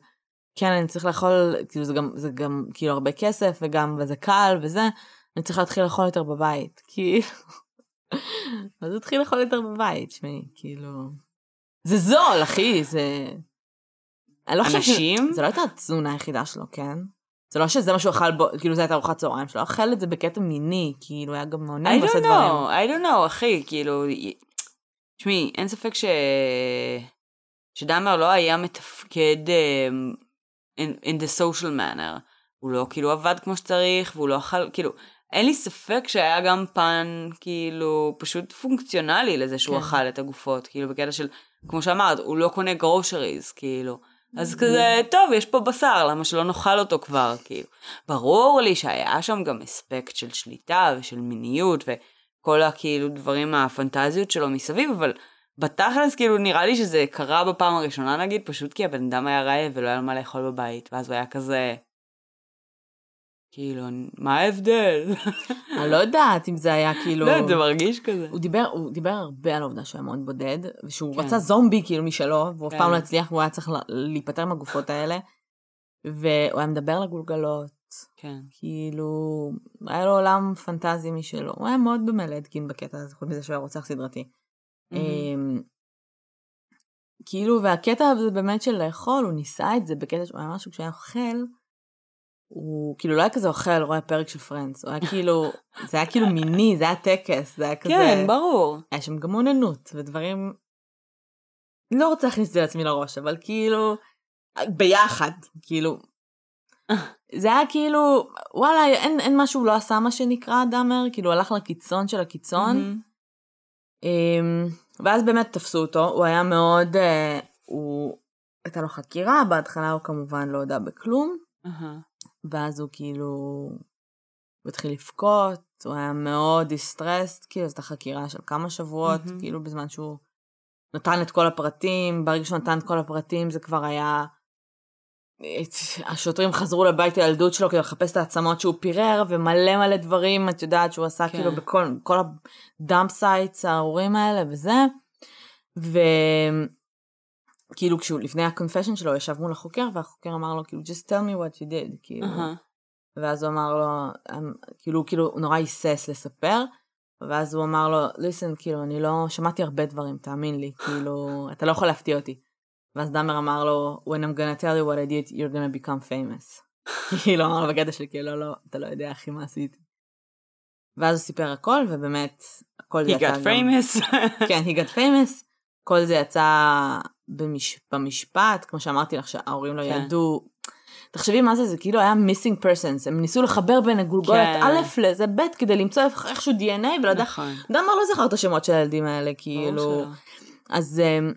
כן, אני צריך לאכול, כאילו, זה גם, זה גם, כאילו, הרבה כסף, וגם, וזה קל, וזה, אני צריך להתחיל לאכול יותר בבית, כאילו. אז התחיל לאכול יותר בבית, שמעי, כאילו... זה זול, אחי, זה... אני לא חושבת. אנשים? זה לא הייתה התזונה היחידה שלו, כן? זה לא שזה מה שהוא אכל בו, כאילו זה הייתה ארוחת צהריים שלו, אכל את זה בקטע מיני, כאילו היה גם מעונן I ועושה don't דברים. know, I don't know, אחי, כאילו, תשמעי, אין ספק ש... שדאמר לא היה מתפקד um, in, in the social manner. הוא לא כאילו עבד כמו שצריך, והוא לא אכל, כאילו, אין לי ספק שהיה גם פן, כאילו, פשוט פונקציונלי לזה שהוא כן. אכל את הגופות, כאילו, בקטע של, כמו שאמרת, הוא לא קונה גרושריז, כאילו. אז כזה, טוב, יש פה בשר, למה שלא נאכל אותו כבר, כאילו. ברור לי שהיה שם גם אספקט של שליטה ושל מיניות וכל הכאילו דברים הפנטזיות שלו מסביב, אבל בתכלס כאילו נראה לי שזה קרה בפעם הראשונה נגיד, פשוט כי הבן אדם היה רעב ולא היה לו מה לאכול בבית, ואז הוא היה כזה... כאילו, מה ההבדל? אני לא יודעת אם זה היה כאילו... לא, זה מרגיש כזה. הוא דיבר, הוא דיבר הרבה על העובדה שהוא היה מאוד בודד, ושהוא כן. רצה זומבי כאילו משלו, והוא אף פעם לא כן. הצליח, והוא היה צריך להיפטר מהגופות האלה, והוא היה מדבר לגולגלות. כן. כאילו, היה לו עולם פנטזי משלו. הוא היה מאוד דומה לאדקין בקטע הזה, חוץ מזה שהוא היה רוצח סדרתי. אמ, כאילו, והקטע הזה באמת של לאכול, הוא ניסה את זה בקטע שהוא היה משהו כשהיה אוכל, הוא כאילו לא היה כזה אוכל, רואה פרק של פרנדס, הוא היה כאילו, זה היה כאילו מיני, זה היה טקס, זה היה כזה... כן, ברור. היה שם גם אוננות ודברים... לא רוצה להכניס את זה לעצמי לראש, אבל כאילו, ביחד, כאילו... זה היה כאילו, וואלה, אין, אין משהו לא עשה מה שנקרא דאמר, כאילו הלך לקיצון של הקיצון. Mm-hmm. ואז באמת תפסו אותו, הוא היה מאוד, uh, הוא, הייתה לו חקירה, בהתחלה הוא כמובן לא יודע בכלום. ואז הוא כאילו, הוא התחיל לבכות, הוא היה מאוד דיסטרסט, כאילו, זאת החקירה של כמה שבועות, mm-hmm. כאילו, בזמן שהוא נתן את כל הפרטים, ברגע שהוא נתן את כל הפרטים זה כבר היה... השוטרים חזרו לבית הילדות שלו כדי לחפש את העצמות שהוא פירר, ומלא מלא דברים, את יודעת, שהוא עשה כן. כאילו בכל כל ה dump sites הארורים האלה וזה. ו... כאילו כשהוא, לפני ה confession שלו, ישב מול החוקר, והחוקר אמר לו, כאילו, just tell me what you did, כאילו. Uh-huh. ואז הוא אמר לו, כאילו, כאילו, הוא נורא היסס לספר, ואז הוא אמר לו, listen, כאילו, אני לא, שמעתי הרבה דברים, תאמין לי, כאילו, אתה לא יכול להפתיע אותי. ואז דאמר אמר לו, when I'm gonna tell you what I did, you're gonna become famous. כאילו, אמר לו בקטע שלי, כאילו, לא, לא, אתה לא יודע, אחי, מה עשיתי. ואז הוא סיפר הכל, ובאמת, הכל זה יצא גם... He got famous. כן, he got famous. כל זה יצא במש... במשפט, כמו שאמרתי לך, שההורים לא כן. ידעו. תחשבי מה זה, זה כאילו היה מיסינג פרסנס, הם ניסו לחבר בין הגולגולת כן. א' לזה ב' כדי למצוא איכשהו DNA ולדעת, נכון. דמר לא זכר את השמות של הילדים האלה, כאילו, אז um,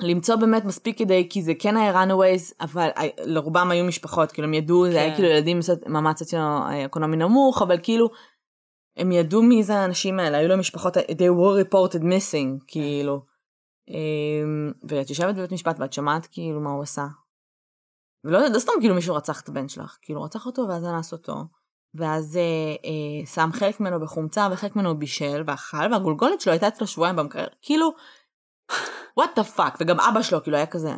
למצוא באמת מספיק כדי, כי זה כן היה runaways, אבל אה, לרובם היו משפחות, כאילו הם ידעו, כן. זה היה כן. כאילו ילדים ממעמד סוציו-אקונומי נמוך, אבל כאילו, הם ידעו מי זה האנשים האלה, היו להם משפחות, they were reported missing, כן. כאילו. אמ, ואת יושבת בבית משפט ואת שמעת כאילו מה הוא עשה. ולא לא סתם כאילו מישהו רצח את הבן שלך, כאילו רצח אותו ואז אנס אותו, ואז אה, אה, שם חלק ממנו בחומצה וחלק ממנו בישל ואכל, והגולגולת שלו הייתה אצלו שבועיים במקרר, כאילו, what the fuck, וגם אבא שלו כאילו היה כזה,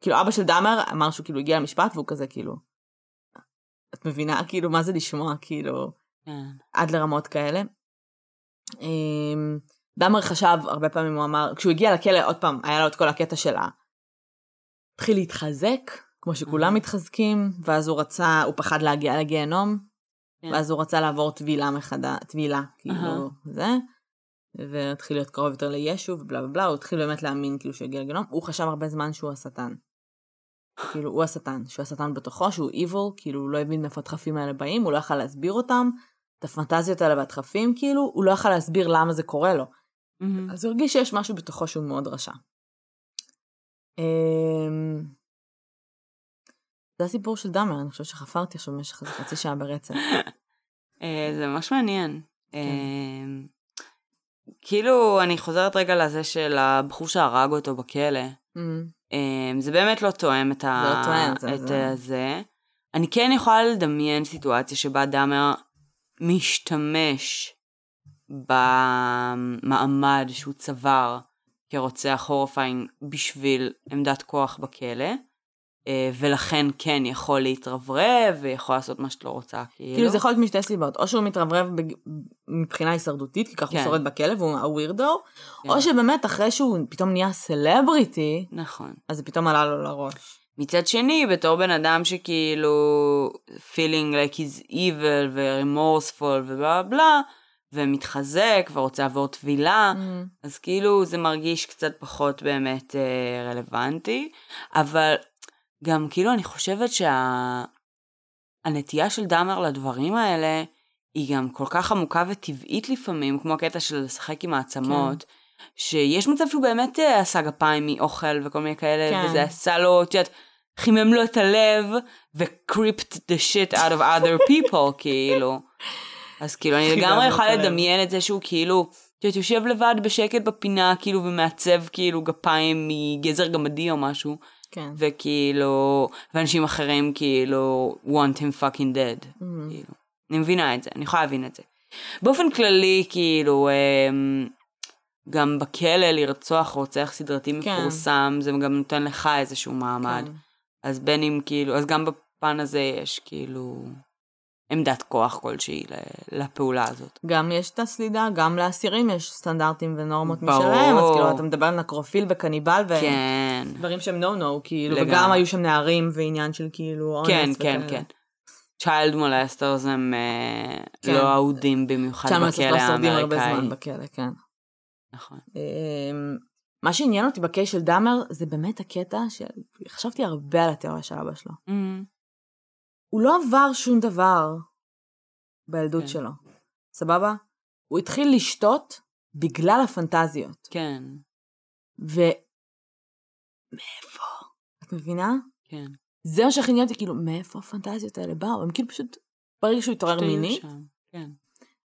כאילו אבא של דאמר אמר שהוא כאילו הגיע למשפט והוא כזה כאילו, את מבינה כאילו מה זה לשמוע כאילו, כן. עד לרמות כאלה. אה, דאמר חשב, הרבה פעמים הוא אמר, כשהוא הגיע לכלא, עוד פעם, היה לו את כל הקטע שלה. התחיל להתחזק, כמו שכולם מתחזקים, ואז הוא רצה, הוא פחד להגיע לגיהנום, כן. ואז הוא רצה לעבור טבילה מחדה, טבילה, כאילו, זה, והתחיל להיות קרוב יותר לישו, ובלה ובלה, הוא התחיל באמת להאמין כאילו שהוא יגיע לגיהנום, הוא חשב הרבה זמן שהוא השטן. כאילו, הוא השטן, שהוא השטן בתוכו, שהוא evil, כאילו, הוא לא הבין מאיפה הדחפים האלה באים, הוא לא יכל להסביר אותם, את הפנטזיות האלה והדחפים, כאילו, הוא לא יכל להסביר למה זה קורה לו. Mm-hmm. אז הוא הרגיש שיש משהו בתוכו שהוא מאוד רשע. אמ, זה הסיפור של דאמר, אני חושבת שחפרתי עכשיו במשך איזה חצי שעה ברצף. אה, זה ממש מעניין. כן. אמ, כאילו, אני חוזרת רגע לזה של הבחור שהרג אותו בכלא. Mm-hmm. אמ, זה באמת לא תואם את ה... זה לא. את זה. אני כן יכולה לדמיין סיטואציה שבה דאמר משתמש במעמד שהוא צבר כרוצח הורפיין בשביל עמדת כוח בכלא, אה, ולכן כן יכול להתרברב ויכול לעשות מה שאת לא רוצה, כאילו. כאילו זה יכול להיות משתי סיבות, או שהוא מתרברב מבחינה הישרדותית, כי ככה כן. הוא שורד בכלא והוא הווירדו, כן. או שבאמת אחרי שהוא פתאום נהיה סלבריטי, נכון. אז זה פתאום עלה לו לראש. מצד שני, בתור בן אדם שכאילו feeling like he's evil ו-remorseful ובלה בלה, ומתחזק ורוצה לעבור טבילה, Mm. אז כאילו זה מרגיש קצת פחות באמת אה, רלוונטי, אבל גם כאילו אני חושבת שהנטייה של דאמר לדברים האלה היא גם כל כך עמוקה וטבעית לפעמים, כמו הקטע של לשחק עם העצמות, כן. שיש מצב שהוא באמת אה, עשה גפיים מאוכל וכל מיני כאלה, כן. כן. וזה עשה לו, את יודעת, חימם לו את הלב ו-creeped the shit out of other people, כאילו. אז כאילו, אני לגמרי לו את יכולה. לדמיין את זה שהוא כאילו, את יודעת, יושב לבד בשקט בפינה, כאילו, ומעצב כאילו גפיים מגזר גמדי או משהו, כן. וכאילו, ואנשים אחרים כאילו, want him fucking dead. Mm. כאילו. אני מבינה את זה, אני יכולה להבין את זה. באופן כללי, כאילו, אמ, גם בכלא לרצוח רוצח סדרתי כן. מפורסם, זה גם נותן לך איזשהו מעמד. כן. אז בין אם כאילו, אז גם בפן הזה יש כאילו עמדת כוח כלשהי לפעולה הזאת. גם יש את הסלידה, גם לאסירים יש סטנדרטים ונורמות ברור. משלהם, אז כאילו אתה מדבר על נקרופיל וקניבל כן, ודברים שהם נו נו, כאילו, לגמרי. וגם היו שם נערים ועניין של כאילו אונס כן, וכאלה. כן, כן. צ'יילד מולסטרס הם אה, כן. לא אהודים במיוחד בכלא לא שורדים הרבה האמריקאי. זמן בכלא, כן. נכון. אמ, מה שעניין אותי בקייס של דאמר זה באמת הקטע של, חשבתי הרבה על התיאוריה של אבא שלו. Mhm. הוא לא עבר שום דבר בילדות כן. שלו, סבבה? הוא התחיל לשתות בגלל הפנטזיות. כן, ו... מאיפה? את מבינה? כן. זה מה שהכי עניין אותי, כאילו, מאיפה הפנטזיות האלה באו? הם כאילו פשוט, ברגע שהוא התעורר מינית, שם, כן.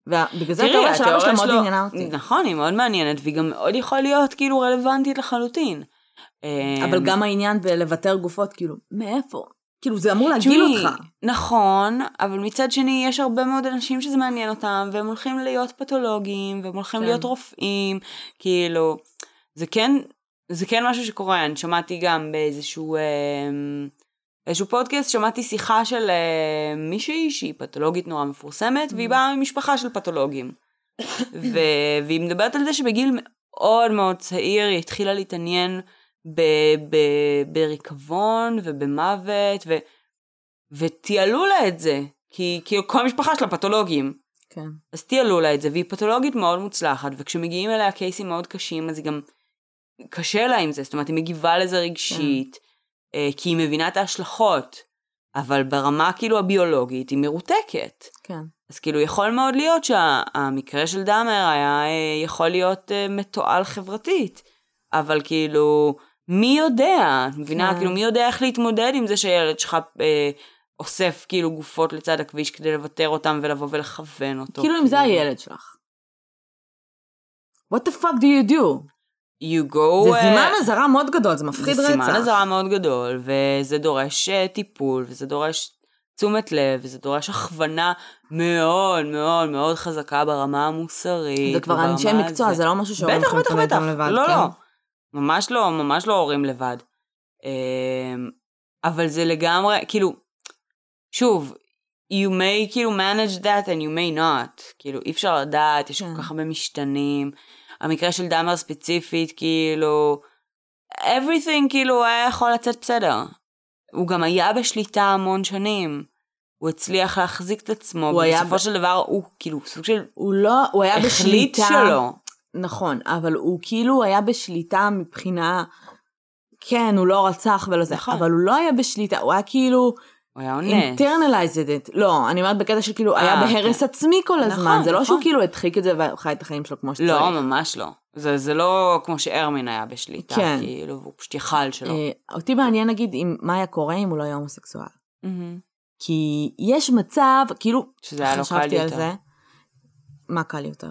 ובגלל זה התיאוריה של אבא שלו מאוד שלו- עניינה אותי. נכון, היא מאוד מעניינת, והיא גם מאוד יכול להיות כאילו רלוונטית לחלוטין. אבל אמ, גם העניין בלוותר גופות, כאילו, מאיפה? כאילו, זה אמור להגעיל אותך. נכון, אבל מצד שני יש הרבה מאוד אנשים שזה מעניין אותם, והם הולכים להיות פתולוגים, והם הולכים כן. להיות רופאים, כאילו, זה כן, זה כן משהו שקורה, אני שמעתי גם באיזשהו אמ, איזשהו פודקאסט, שמעתי שיחה של אה, מישהי שהיא פתולוגית נורא מפורסמת, Mm. והיא באה ממשפחה של פתולוגים. ו- והיא מדברת על זה שבגיל מאוד מאוד צעיר היא התחילה להתעניין ב- ב- בריקבון ובמוות, ו- ותיעלו לה את זה, כי כאילו כל המשפחה שלה פתולוגים. כן. אז תיעלו לה את זה, והיא פתולוגית מאוד מוצלחת, וכשמגיעים אליה קייסים מאוד קשים, אז היא גם קשה לה עם זה, זאת אומרת, היא מגיבה לזה רגשית, אה, כי היא מבינה את ההשלכות, אבל ברמה כאילו הביולוגית היא מרותקת. כן. אז כאילו יכול מאוד להיות שהמקרה של דאמר היה אה, יכול להיות אה, מתועל חברתית, אבל כאילו, מי יודע, את מבינה? כן. כאילו, מי יודע איך להתמודד עם זה שהילד שלך אה, אוסף כאילו גופות לצד הכביש כדי לוותר אותם ולבוא ולכוון אותו. כאילו אם זה הילד שלך. What the fuck do you do? You go... זה זימן אזהרה מאוד גדול, זה מפחיד זה רצח. סימן אזהרה מאוד גדול, וזה דורש אה, טיפול, וזה דורש תשומת לב, וזה דורש הכוונה מאוד מאוד מאוד חזקה ברמה המוסרית. זה כבר אנשי מקצוע, הזה. זה לא משהו שהורים בטח, יכולים בטח, להתמודד בטח. איתם לבד. לא, כן? לא. ממש לא, ממש לא הורים לבד. אמ, אבל זה לגמרי, כאילו, שוב, you may כאילו manage that and you may not. כאילו, אי אפשר לדעת, יש כן. כל כך הרבה משתנים. המקרה של דאמר ספציפית, כאילו, everything כאילו היה יכול לצאת בסדר. הוא גם היה בשליטה המון שנים. הוא הצליח להחזיק את עצמו, הוא היה ובסופו ב- של דבר הוא כאילו סוג של הוא לא, הוא היה החליט בשליטה. שלו. נכון, אבל הוא כאילו היה בשליטה מבחינה... כן, הוא לא רצח ולא זה, נכון. אבל הוא לא היה בשליטה, הוא היה כאילו הוא היה אונס. אינטרנליזד את, לא, אני אומרת בקטע של כאילו, היה אה, בהרס כן. עצמי כל הזמן, נכון, זה לא נכון. שהוא כאילו הדחיק את זה וחי את החיים שלו כמו שצריך. לא, ממש לא. זה, זה לא כמו שארמין היה בשליטה, כן. כאילו, והוא פשוט יכל שלא. אה, אותי מעניין נגיד אם מה היה קורה אם הוא לא היה הומוסקסואל. Mm-hmm. כי יש מצב, כאילו, שזה היה לו קל חשבתי על יותר. זה. מה קל יותר?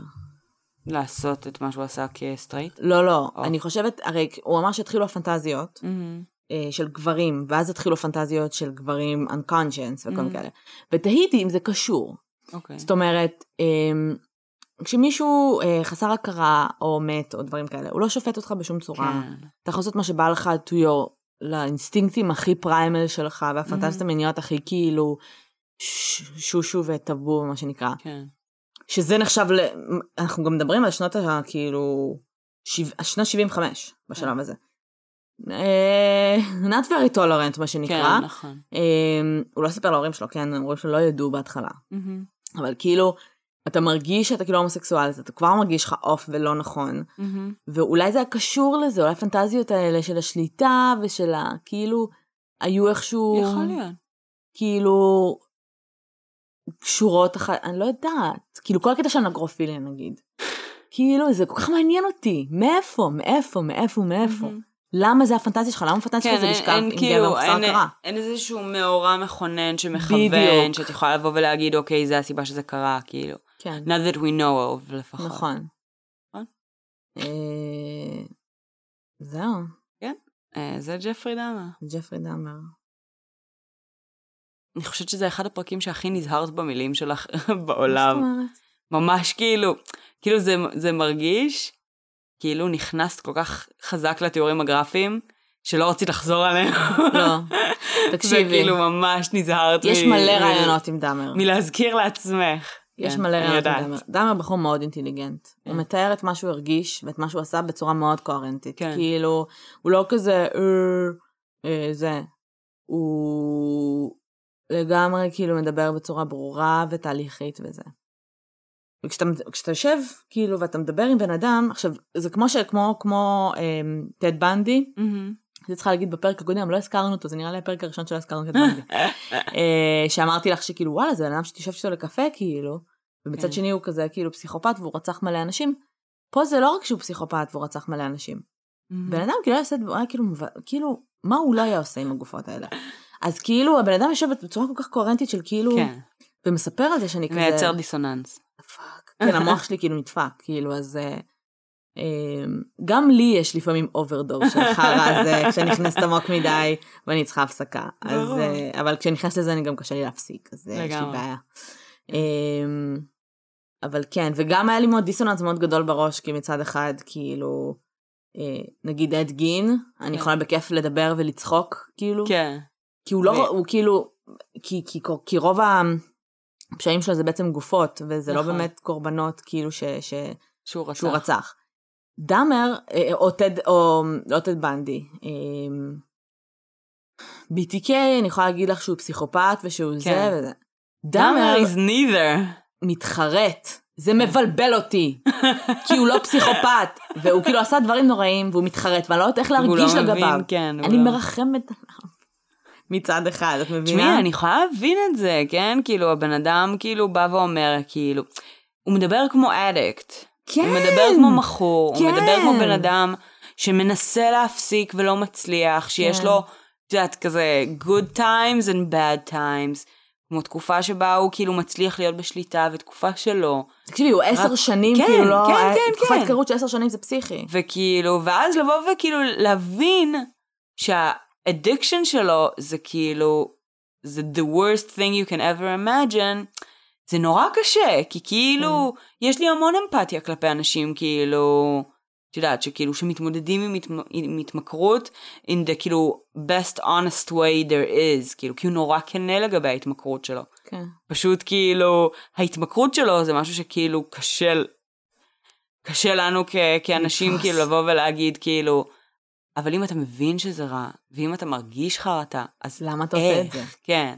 לעשות את מה שהוא עשה כסטרייט. לא, לא, או. אני חושבת, הרי הוא אמר שהתחילו הפנטזיות Mm-hmm. אה, של גברים, ואז התחילו הפנטזיות של גברים unconscious וכל מיני Mm. כאלה. ותהיתי אם זה קשור. אוקיי. זאת אומרת, אמ, כשמישהו אה, חסר הכרה או מת או דברים כאלה, הוא לא שופט אותך בשום צורה. כן. אתה יכול לעשות מה שבא לך to your, לאינסטינקטים הכי פריימל שלך, והפנטזיות Mhm. המיניות הכי כאילו שושו וטאבו, מה שנקרא. כן. שזה נחשב, ל... אנחנו גם מדברים על שנות ה... כאילו, שיו... שנות 75 בשלב כן. הזה. אה, not very tolerant, מה שנקרא. כן, נכון. אה, הוא לא סיפר להורים שלו, כן, ההורים שלו לא ידעו בהתחלה. אבל כאילו, אתה מרגיש שאתה כאילו הומוסקסואל, אז אתה כבר מרגיש לך אוף ולא נכון. ואולי זה היה קשור לזה, אולי הפנטזיות האלה של השליטה ושל ה... כאילו, היו איכשהו... יכול להיות. כאילו... קשורות אחת, אני לא יודעת. כאילו, כל הקטע של נגרופיליה נגיד. כאילו, זה כל כך מעניין אותי. מאיפה? מאיפה? מאיפה? מאיפה? למה זה הפנטזיה שלך? למה הפנטזיה שלך כן, זה אין, לשכב עם גבר כאילו, חסר אין, הכרה? אין איזשהו מאורע מכונן שמכוון. שאת יכולה לבוא ולהגיד, אוקיי, זה הסיבה שזה קרה, כאילו. כן, Not that we know of, לפחות. נכון. נכון. אה, זהו, אה, זה ג'פרי דאמה. ג'פרי דאמר. אני חושבת שזה אחד הפרקים שהכי נזהרת במילים שלך מה זאת בעולם. אומרת? ממש כאילו, כאילו זה, זה מרגיש כאילו נכנסת כל כך חזק לתיאורים הגרפיים, שלא רצית לחזור עליהם. לא, זה תקשיבי. כאילו ממש נזהרת. יש מ- מלא רעיונות עם דאמר. מלהזכיר לעצמך. יש כן, מלא רעיונות עם. דאמר. דאמר בחור מאוד אינטליגנט. הוא כן. מתאר את מה שהוא הרגיש ואת מה שהוא עשה בצורה מאוד קוהרנטית. כן. כאילו, הוא לא כזה, "אה, אה, זה. הוא לגמרי כאילו מדבר בצורה ברורה ותהליכית וזה. וכשאתה כשאתה יושב, כאילו, ואתה מדבר עם בן אדם, עכשיו, זה כמו ש... כמו, כמו אמ, טד בנדי, מהמם. הייתי צריכה להגיד בפרק הקודם, לא הזכרנו אותו, זה נראה לי הפרק הראשון שלא הזכרנו את טד בנדי. אה, שאמרתי לך שכאילו וואלה זה בן אדם שתשב איתו לקפה כאילו, ובצד כן. שני הוא כזה כאילו פסיכופת והוא רצח מלא אנשים. פה זה לא רק שהוא פסיכופת והוא רצח מלא אנשים. Mm-hmm. בן אדם כאילו היה כאילו, כאילו, מה הוא לא היה עושה עם הגופות האלה? אז כאילו הבן אדם יושב בצורה כל כך קוהרנטית של כאילו, כן, ומספר על זה שאני כזה, מייצר דיסוננס. fuck, כן המוח שלי כאילו נדפק, כאילו אז אה, אה, גם לי יש לפעמים overdose של חרא הזה, כשאני נכנסת עמוק מדי ואני צריכה הפסקה. אז. אה, אבל כשאני נכנסת לזה אני גם קשה לי להפסיק, אז אה, יש לי. בעיה. אה, אבל כן, וגם היה לי מאוד דיסוננס מאוד גדול בראש, כי מצד אחד כאילו, אה, נגיד אד גין, אני כן. יכולה בכיף לדבר ולצחוק, כאילו, כן. כי הוא לא, ו- הוא כאילו, כי, כי, כי רוב הפשעים שלו זה בעצם גופות, וזה לא נכון. באמת קורבנות כאילו ש, ש, שהוא רצח. שהוא רצח. דאמר, אה, או טד, או לא טד בנדי, אה, BTK, אני יכולה להגיד לך שהוא פסיכופת ושהוא כן. זה וזה. דאמר is neither. מתחרט, זה מבלבל אותי, כי הוא לא פסיכופת, והוא כאילו עשה דברים נוראים, והוא מתחרט, ואני לא יודעת איך והוא להרגיש לא לגביו. מבין, כן. אני לא- מרחמת עליו. מצד אחד, את מבינה? תשמעי, אני יכולה להבין את זה, כן? כאילו, הבן אדם כאילו בא ואומר, כאילו, הוא מדבר כמו אדיקט. כן. הוא מדבר כמו מכור, כן. הוא מדבר כמו בן אדם שמנסה להפסיק ולא מצליח, שיש כן. לו, את יודעת, כזה good times and bad times, כמו תקופה שבה הוא כאילו מצליח להיות בשליטה ותקופה שלא, תקשיבי, הוא עשר רק- שנים, כן, כאילו לא... כן, היה- כן, תקופת כן. התקררות של עשר שנים זה פסיכי. וכאילו, ואז לבוא וכאילו להבין שהאדיקשן שלו זה כאילו, זה the worst thing you can ever imagine, זה נורא קשה, כי כאילו, יש לי המון אמפתיה כלפי אנשים, כאילו, את יודעת, שכאילו, שמתמודדים עם, התמ... עם התמכרות, in the כאילו, best honest way there is, כאילו, כי הוא נורא כנה לגבי ההתמכרות שלו. כן. פשוט כאילו, ההתמכרות שלו זה משהו שכאילו קשה, קשה לנו כ- כאנשים. כאילו לבוא ולהגיד כאילו, אבל אם אתה מבין שזה רע, ואם אתה מרגיש חרטה, אז למה אתה עושה את זה? כן.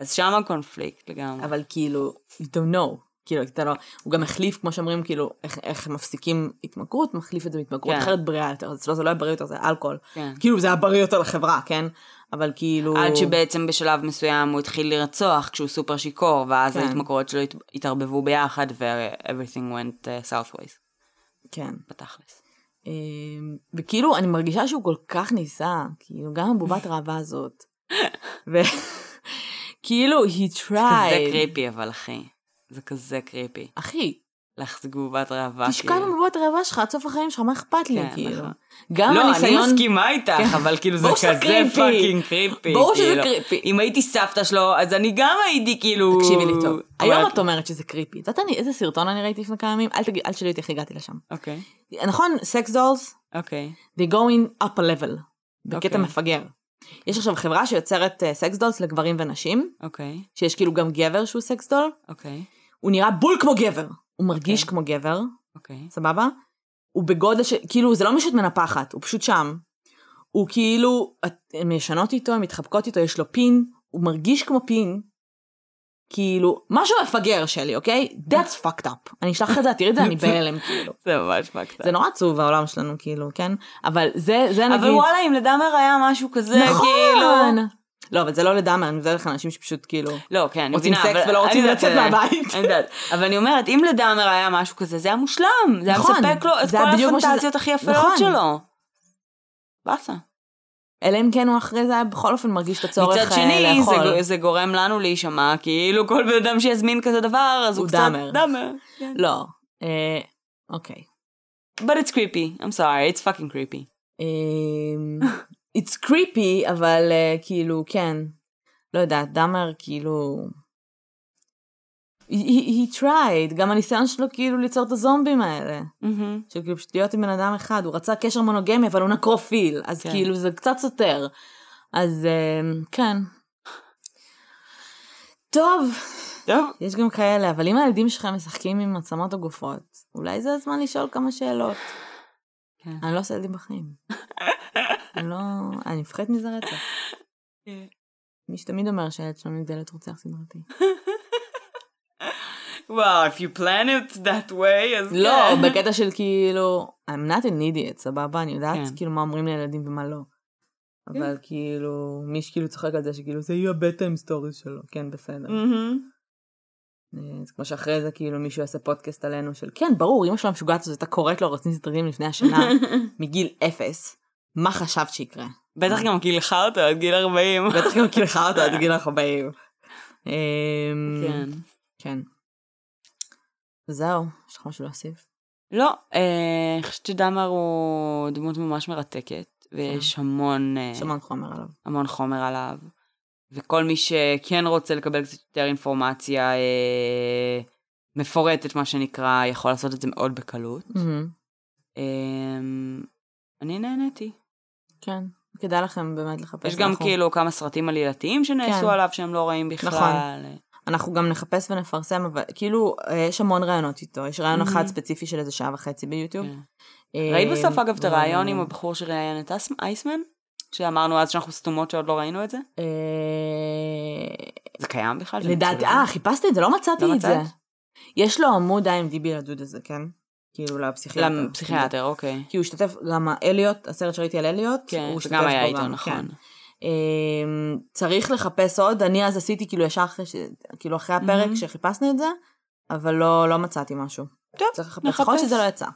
אז שם הקונפליקט לגמרי. אבל כאילו, you don't know. כאילו, אתה לא... הוא גם החליף, כמו שאומרים, כאילו, איך, איך מפסיקים התמכרות, מחליף את זה בהתמכרות כן. אחרת בריאה יותר. אצלו זה לא היה בריא יותר, זה אלכוהול. כן. כאילו, זה היה בריא יותר לחברה, כן? אבל כאילו... עד שבעצם בשלב מסוים הוא התחיל לרצוח כשהוא סופר שיכור, ואז כן. ההתמכרויות שלו הת- התערבבו ביחד, ו-everything went uh, southways, כן. בתכלס. אמ, וכאילו, אני מרגישה שהוא כל כך ניסה, כאילו, גם הבובת ראווה הזאת. וכאילו, he כזה tried. קריפי אבל אחי. זה כזה creepy. אחי, להחזיק בובת ראווה. תשכב כאילו. עם בובת ראווה שלך עד סוף החיים שלך, מה אכפת לי, כן, כאילו. נכון. גם לא, אני הניסיון... מסכימה איתך, כן. אבל כאילו זה כזה creepy. fucking creepy. ברור שזה כאילו. creepy. אם הייתי סבתא שלו, אז אני גם הייתי כאילו... תקשיבי לי טוב. היום את אומרת שזה creepy. את יודעת אני- איזה סרטון אני ראיתי לפני כמה ימים? אל תגיד- אל תשאלי אותי איך הגעתי לשם. אוקיי, נכון, sex dolls, אוקיי. they go in up a level. בקטע אוקיי. מפגר. יש עכשיו חברה שיוצרת סקס דולס לגברים ונשים, אוקיי, שיש כאילו גם גבר שהוא סקס דול. אוקיי, הוא נראה בול כמו גבר. הוא מרגיש אוקיי. כמו גבר, אוקיי. סבבה? הוא בגודל של, כאילו, זה לא מישהו מנפחת, הוא פשוט שם. הוא כאילו, הן ישנות איתו, הן מתחבקות איתו, יש לו פין, הוא מרגיש כמו פין. כאילו, משהו מפגר שלי, אוקיי? That's fucked up. אני אשלח לך את זה, תראי את זה, אני בהלם, כאילו. זה ממש פקטה. זה נורא עצוב העולם שלנו, כאילו, כן? אבל זה, זה נגיד... אבל וואלה, אם לדאמר היה משהו כזה, נכון! כאילו... לא, אבל זה לא לדאמר, אני מדברת לך על אנשים שפשוט כאילו... לא, כן, אני רוצים מבינה, סקס אבל- ולא רוצים לצאת אה, מהבית. אני יודעת, אבל אני אומרת, אם לדאמר היה משהו כזה, זה היה מושלם, זה היה נכון, מספק לו את כל הפנטזיות הכי יפות נכון. שלו. באסה. אלא אם כן הוא אחרי זה היה בכל אופן מרגיש את הצורך מצד אה, שני, לאכול. זה, זה גורם לנו להישמע כאילו כל בן אדם שיזמין כזה דבר, אז הוא, הוא קצת דאמר. דאמר. כן. לא. אה, אוקיי. But it's creepy, I'm sorry, it's fucking creepy. It's creepy, אבל אה, כאילו, כן. לא יודעת, דאמר כאילו... He, he, tried, גם הניסיון שלו כאילו ליצור את הזומבים האלה. מהמם. של כאילו פשוט להיות עם בן אדם אחד, הוא רצה קשר מונוגמי אבל הוא נקרופיל, אז כן. כאילו זה קצת סותר. אז אמ, כן. טוב, טוב, יש גם כאלה, אבל אם הילדים שלך משחקים עם עצמות או גופות, אולי זה הזמן לשאול כמה שאלות. כן. אני לא עושה ילדים בחיים. אני לא... אני מפחדת מזה רצח. כן. מי שתמיד אומר שהילד שלנו יגדל להיות רוצח סדרתי. וואו, if you plan it that way, אז לא, כן. בקטע של כאילו, I'm not an idiot, סבבה? אני יודעת כן. כאילו מה אומרים לילדים ומה לא. אבל כאילו, מי שכאילו צוחק על זה שכאילו זה יהיה בטיים סטוריז שלו, כן בסדר. אה, זה כמו שאחרי זה כאילו מישהו יעשה פודקאסט עלינו של כן ברור אמא שלו המשוגעת הזאת הייתה קוראת לו רוצים סדרים לפני השנה מגיל אפס. מה חשבת שיקרה? בטח גם קילחה אותו עד גיל 40. בטח גם קילחה אותו עד גיל החבאים. כן. כן. זהו, יש לך משהו להוסיף? לא, אה, אני חושבת שדאמר הוא דמות ממש מרתקת, ויש המון, אה, יש המון חומר עליו. המון חומר עליו, וכל מי שכן רוצה לקבל קצת יותר אינפורמציה אה, מפורטת, מה שנקרא, יכול לעשות את זה מאוד בקלות. מהמם. אה, אני נהניתי. כן, כדאי לכם באמת לחפש. יש גם אנחנו- כאילו כמה סרטים עלילתיים שנעשו כן. עליו שהם לא רעים בכלל. נכון. אנחנו גם נחפש ונפרסם, אבל כאילו, אה, יש המון רעיונות איתו. יש רעיון מהמם. אחד ספציפי של איזה שעה וחצי ביוטיוב. כן. אה, ראית בסוף אגב את הרעיון עם הבחור שראיין את אייסמן? שאמרנו אז שאנחנו סתומות שעוד לא ראינו את זה? אה, זה קיים בכלל? זה לדעתי? אה, חיפשתי את זה, לא מצאתי לא את זה. מצאת? יש לו עמוד IMDb לדוד הזה, כן? כאילו לפסיכיאטר. לפסיכיאטר, אוקיי. כי הוא השתתף, גם אליוט, הסרט שראיתי על אליוט, כן, הוא השתתף היה איתו, נכון. כן. אמ, צריך לחפש עוד, אני אז עשיתי כאילו ישר אחרי. כאילו אחרי הפרק מהמם. שחיפשנו את זה, אבל לא, לא מצאתי משהו. טוב, צריך לחפש. יכול להיות נחפש. שזה לא יצא.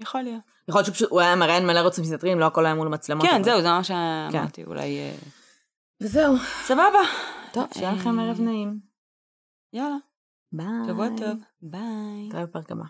יכול להיות. יכול להיות שפשוט הוא היה מראיין מלא רוצים מסתתרים, לא הכל היה מול מצלמות. כן, זהו, זה מה שאמרתי, אולי... אה, וזהו. סבבה. טוב, שיהיה לכם ערב נעים. יאללה, ביי. שבוע טוב. ביי. נתראה בפרק הבא.